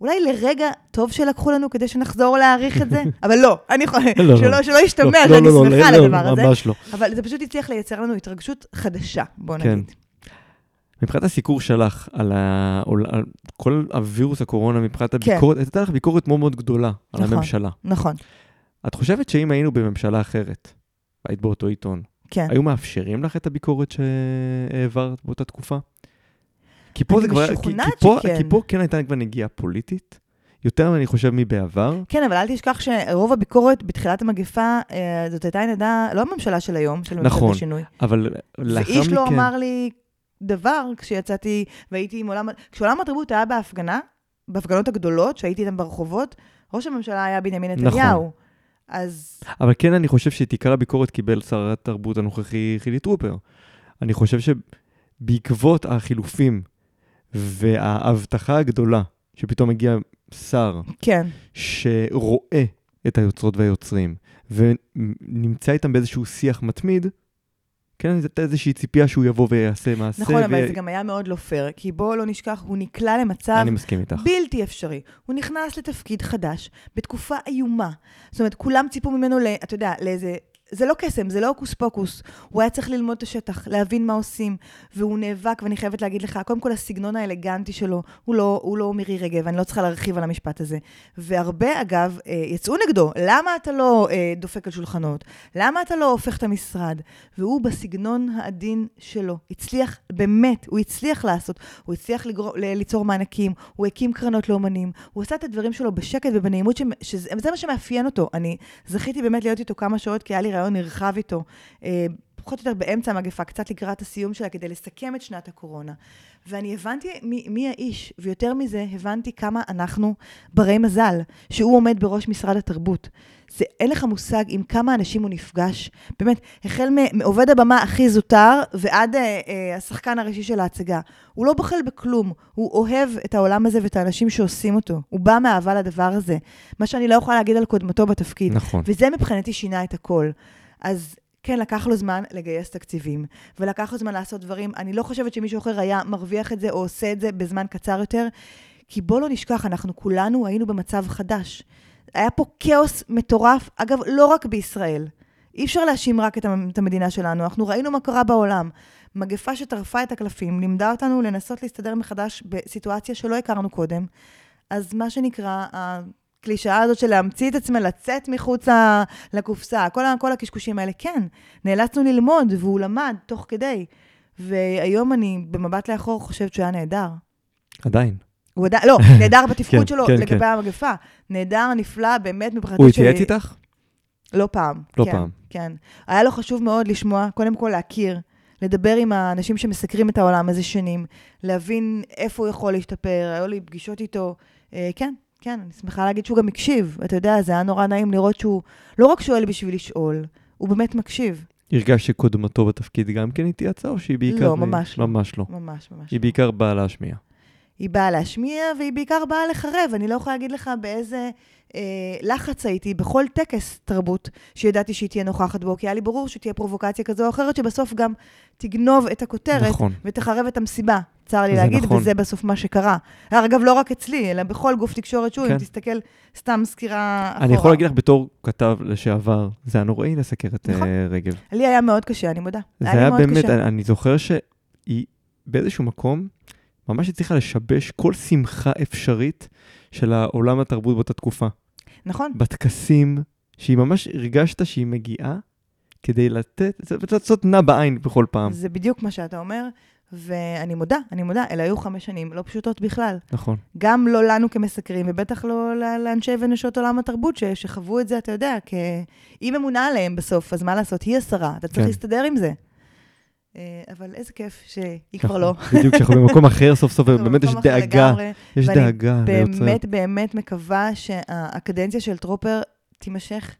אולי לרגע טוב שלקחו לנו כדי שנחזור להעריך את זה, <laughs> אבל לא, אני יכולה, לא, שלא, לא. שלא ישתמע לא, שאני לא, לא, שמחה לא, על לא, הדבר הזה, ממש לא. אבל זה פשוט הצליח לייצר לנו התרגשות חדשה, בוא כן. נגיד. מבחינת הסיקור שלך על, ה... על כל הווירוס הקורונה, מבחינת הביקורת, הייתה לך ביקורת מאוד מאוד גדולה על כן. נכון. הממשלה. נכון, את חושבת שאם היינו בממשלה אחרת, היית באותו עיתון, כן. היו מאפשרים לך את הביקורת שהעברת באותה תקופה? כי פה זה כבר, כי, כי, פה. כי פה כן הייתה כבר נגיעה פוליטית, יותר אני חושב מבעבר. כן, אבל אל תשכח שרוב הביקורת בתחילת המגפה, אה, זאת הייתה נדע, לא הממשלה של היום, של ממשלת נכון. השינוי. אבל לאחר מכן... ואיש לא אמר לי דבר כשיצאתי והייתי עם עולם... כשעולם התרבות היה בהפגנה, בהפגנות הגדולות, שהייתי איתן ברחובות, ראש הממשלה היה בנימין נכון. אז אבל כן, אני חושב שאת עיקר הביקורת קיבל שר התרבות הנוכחי חילי טרופר. אני חושב שבעקבות החילופים וההבטחה הגדולה, שפתאום הגיע שר כן, שרואה את היוצרות והיוצרים, ונמצא איתם באיזשהו שיח מתמיד, כן, הייתה איזושהי ציפייה שהוא יבוא ויעשה מעשה. נכון, ו... אבל זה גם היה מאוד לא פייר, כי בואו לא נשכח, הוא נקלע למצב אני מסכים איתך. בלתי אפשרי. הוא נכנס לתפקיד חדש, בתקופה איומה. זאת אומרת, כולם ציפו ממנו, ל, אתה יודע, לאיזה... זה לא קסם, זה לא הוקוס פוקוס. הוא היה צריך ללמוד את השטח, להבין מה עושים, והוא נאבק, ואני חייבת להגיד לך, קודם כל הסגנון האלגנטי שלו, הוא לא, הוא לא מירי רגב, אני לא צריכה להרחיב על המשפט הזה. והרבה, אגב, אה, יצאו נגדו, למה אתה לא אה, דופק על שולחנות? למה אתה לא הופך את המשרד? והוא בסגנון העדין שלו, הצליח, באמת, הוא הצליח לעשות, הוא הצליח לגרו, ל- ליצור מענקים, הוא הקים קרנות לאומנים, הוא עשה את הדברים שלו בשקט ובנעימות, ש- שזה זה מה שמאפיין אותו. אני זכיתי באמת להיות איתו כמה שעות, כי היה לי רעיון נרחב איתו, אה, פחות או יותר באמצע המגפה, קצת לקראת הסיום שלה, כדי לסכם את שנת הקורונה. ואני הבנתי מי, מי האיש, ויותר מזה, הבנתי כמה אנחנו ברי מזל, שהוא עומד בראש משרד התרבות. זה, אין לך מושג עם כמה אנשים הוא נפגש. באמת, החל מעובד הבמה הכי זוטר ועד אה, אה, השחקן הראשי של ההצגה. הוא לא בוחל בכלום, הוא אוהב את העולם הזה ואת האנשים שעושים אותו. הוא בא מאהבה לדבר הזה. מה שאני לא יכולה להגיד על קודמתו בתפקיד. נכון. וזה מבחינתי שינה את הכל. אז כן, לקח לו זמן לגייס תקציבים, ולקח לו זמן לעשות דברים. אני לא חושבת שמישהו אחר היה מרוויח את זה או עושה את זה בזמן קצר יותר, כי בוא לא נשכח, אנחנו כולנו היינו במצב חדש. היה פה כאוס מטורף, אגב, לא רק בישראל. אי אפשר להאשים רק את המ- את המדינה שלנו, אנחנו ראינו מה קרה בעולם. מגפה שטרפה את הקלפים, לימדה אותנו לנסות להסתדר מחדש בסיטואציה שלא הכרנו קודם. אז מה שנקרא, הקלישאה הזאת של להמציא את עצמה, לצאת מחוץ לקופסה, כל, כל הקשקושים האלה, כן, נאלצנו ללמוד, והוא למד תוך כדי. והיום אני, במבט לאחור, חושבת שהוא היה נהדר. עדיין. הוא עדיין, לא, <laughs> נהדר בתפקוד כן, שלו כן, לגבי כן. המגפה. נהדר, נפלא, באמת מבחינתי הוא התייעץ איתך? לא פעם. לא כן, פעם. כן. היה לו חשוב מאוד לשמוע, קודם כל להכיר, לדבר עם האנשים שמסקרים את העולם איזה שנים, להבין איפה הוא יכול להשתפר, היו לי פגישות איתו. אה, כן, כן, אני שמחה להגיד שהוא גם הקשיב. אתה יודע, זה היה נורא נעים לראות שהוא לא רק שואל בשביל לשאול, הוא באמת מקשיב. הרגשת שקודמתו בתפקיד גם כן התייעצה, או שהיא בעיקר... לא, ממש לא. ממש לא. ממש, ממש. היא לא. בעיקר באה להשמיע. היא באה להשמיע, והיא בעיקר באה לחרב. אני לא יכולה להגיד לך באיזה אה, לחץ הייתי בכל טקס תרבות שידעתי שהיא תהיה נוכחת בו, כי היה לי ברור שתהיה פרובוקציה כזו או אחרת, שבסוף גם תגנוב את הכותרת נכון. ותחרב את המסיבה. צר לי להגיד, נכון. וזה בסוף מה שקרה. אגב, לא רק אצלי, אלא בכל גוף תקשורת שהוא, כן. אם תסתכל סתם סקירה אחורה. אני יכול להגיד לך בתור כתב לשעבר, זה היה נוראי לסקר את נכון. אה, רגב. לי היה מאוד קשה, אני מודה. זה היה מאוד באמת, קשה. אני, אני זוכר שהיא באיזשהו מקום ממש הצליחה לשבש כל שמחה אפשרית של העולם התרבות באותה תקופה. נכון, בטקסים, שהיא ממש הרגשת שהיא מגיעה כדי לתת, לעשות נע בעין בכל פעם. זה בדיוק מה שאתה אומר, ואני מודה, אני מודה, אלה היו חמש שנים לא פשוטות בכלל. נכון. גם לא לנו כמסקרים, ובטח לא לאנשי ונשות עולם התרבות ש- שחוו את זה, אתה יודע, כי היא ממונה עליהם בסוף, אז מה לעשות? היא השרה, אתה צריך כן. להסתדר עם זה. אה, אבל איזה כיף שהיא כבר לא. בדיוק, שאנחנו במקום אחר סוף סוף, ובאמת יש דאגה, יש ואני דאגה ליוצרים. באמת באמת מקווה שהקדנציה של טרופר תימשך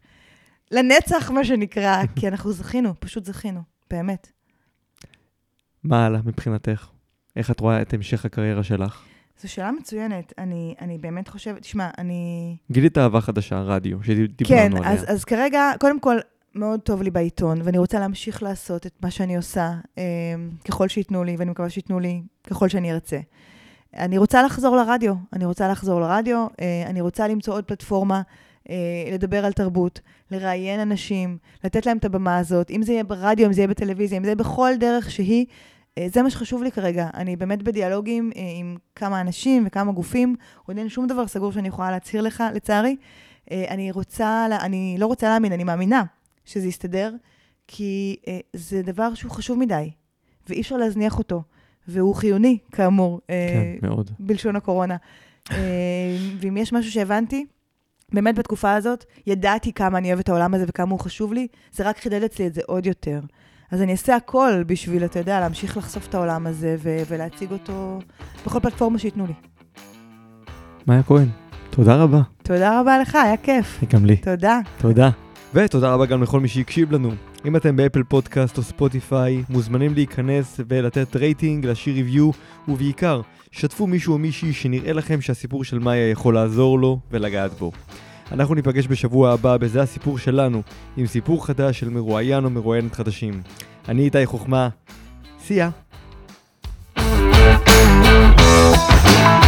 לנצח, מה שנקרא, <laughs> כי אנחנו זכינו, פשוט זכינו, באמת. מה הלאה מבחינתך? איך את רואה את המשך הקריירה שלך? זו שאלה מצוינת. אני, אני באמת חושבת, תשמע, אני... גילית אהבה חדשה, רדיו, כן, שדיברנו עליה. אז, אז כרגע, קודם כל, מאוד טוב לי בעיתון, ואני רוצה להמשיך לעשות את מה שאני עושה, אה, ככל שייתנו לי, ואני מקווה שייתנו לי ככל שאני ארצה. אני רוצה לחזור לרדיו, אני רוצה לחזור לרדיו, אה, אני רוצה למצוא עוד פלטפורמה, אה, לדבר על תרבות, לראיין אנשים, לתת להם את הבמה הזאת, אם זה יהיה ברדיו, אם זה יהיה בטלוויזיה, אם זה יהיה בכל דרך שהיא, אה, זה מה שחשוב לי כרגע. אני באמת בדיאלוגים אה, עם כמה אנשים וכמה גופים, עוד אין שום דבר סגור שאני יכולה להצהיר לך, לצערי. אה, אני רוצה, אני לא רוצה להאמין, אני מאמינה שזה יסתדר, כי אה, זה דבר שהוא חשוב מדי, ואי אפשר להזניח אותו, והוא חיוני, כאמור, אה, כן, מאוד. בלשון הקורונה. אה, ואם יש משהו שהבנתי, באמת בתקופה הזאת, ידעתי כמה אני אוהבת את העולם הזה וכמה הוא חשוב לי, זה רק חידד אצלי את זה עוד יותר. אז אני אעשה הכל בשביל, אתה יודע, להמשיך לחשוף את העולם הזה ו- ולהציג אותו בכל פלטפורמה שייתנו לי. מאיה כהן, תודה רבה. תודה רבה לך, היה כיף. גם לי. תודה. תודה. ותודה רבה גם לכל מי שהקשיב לנו. אם אתם ב Apple Podcast או Spotify, מוזמנים להיכנס ולתת רייטינג, להשאיר review, ובעיקר, שתפו מישהו או מישהי שנראה לכם שהסיפור של מאיה יכול לעזור לו ולגעת בו. אנחנו ניפגש בשבוע הבא בזה הסיפור שלנו, עם סיפור חדש של מרואיין או מרואיינת חדשים. אני איתי חוכמה, סייה. Yeah.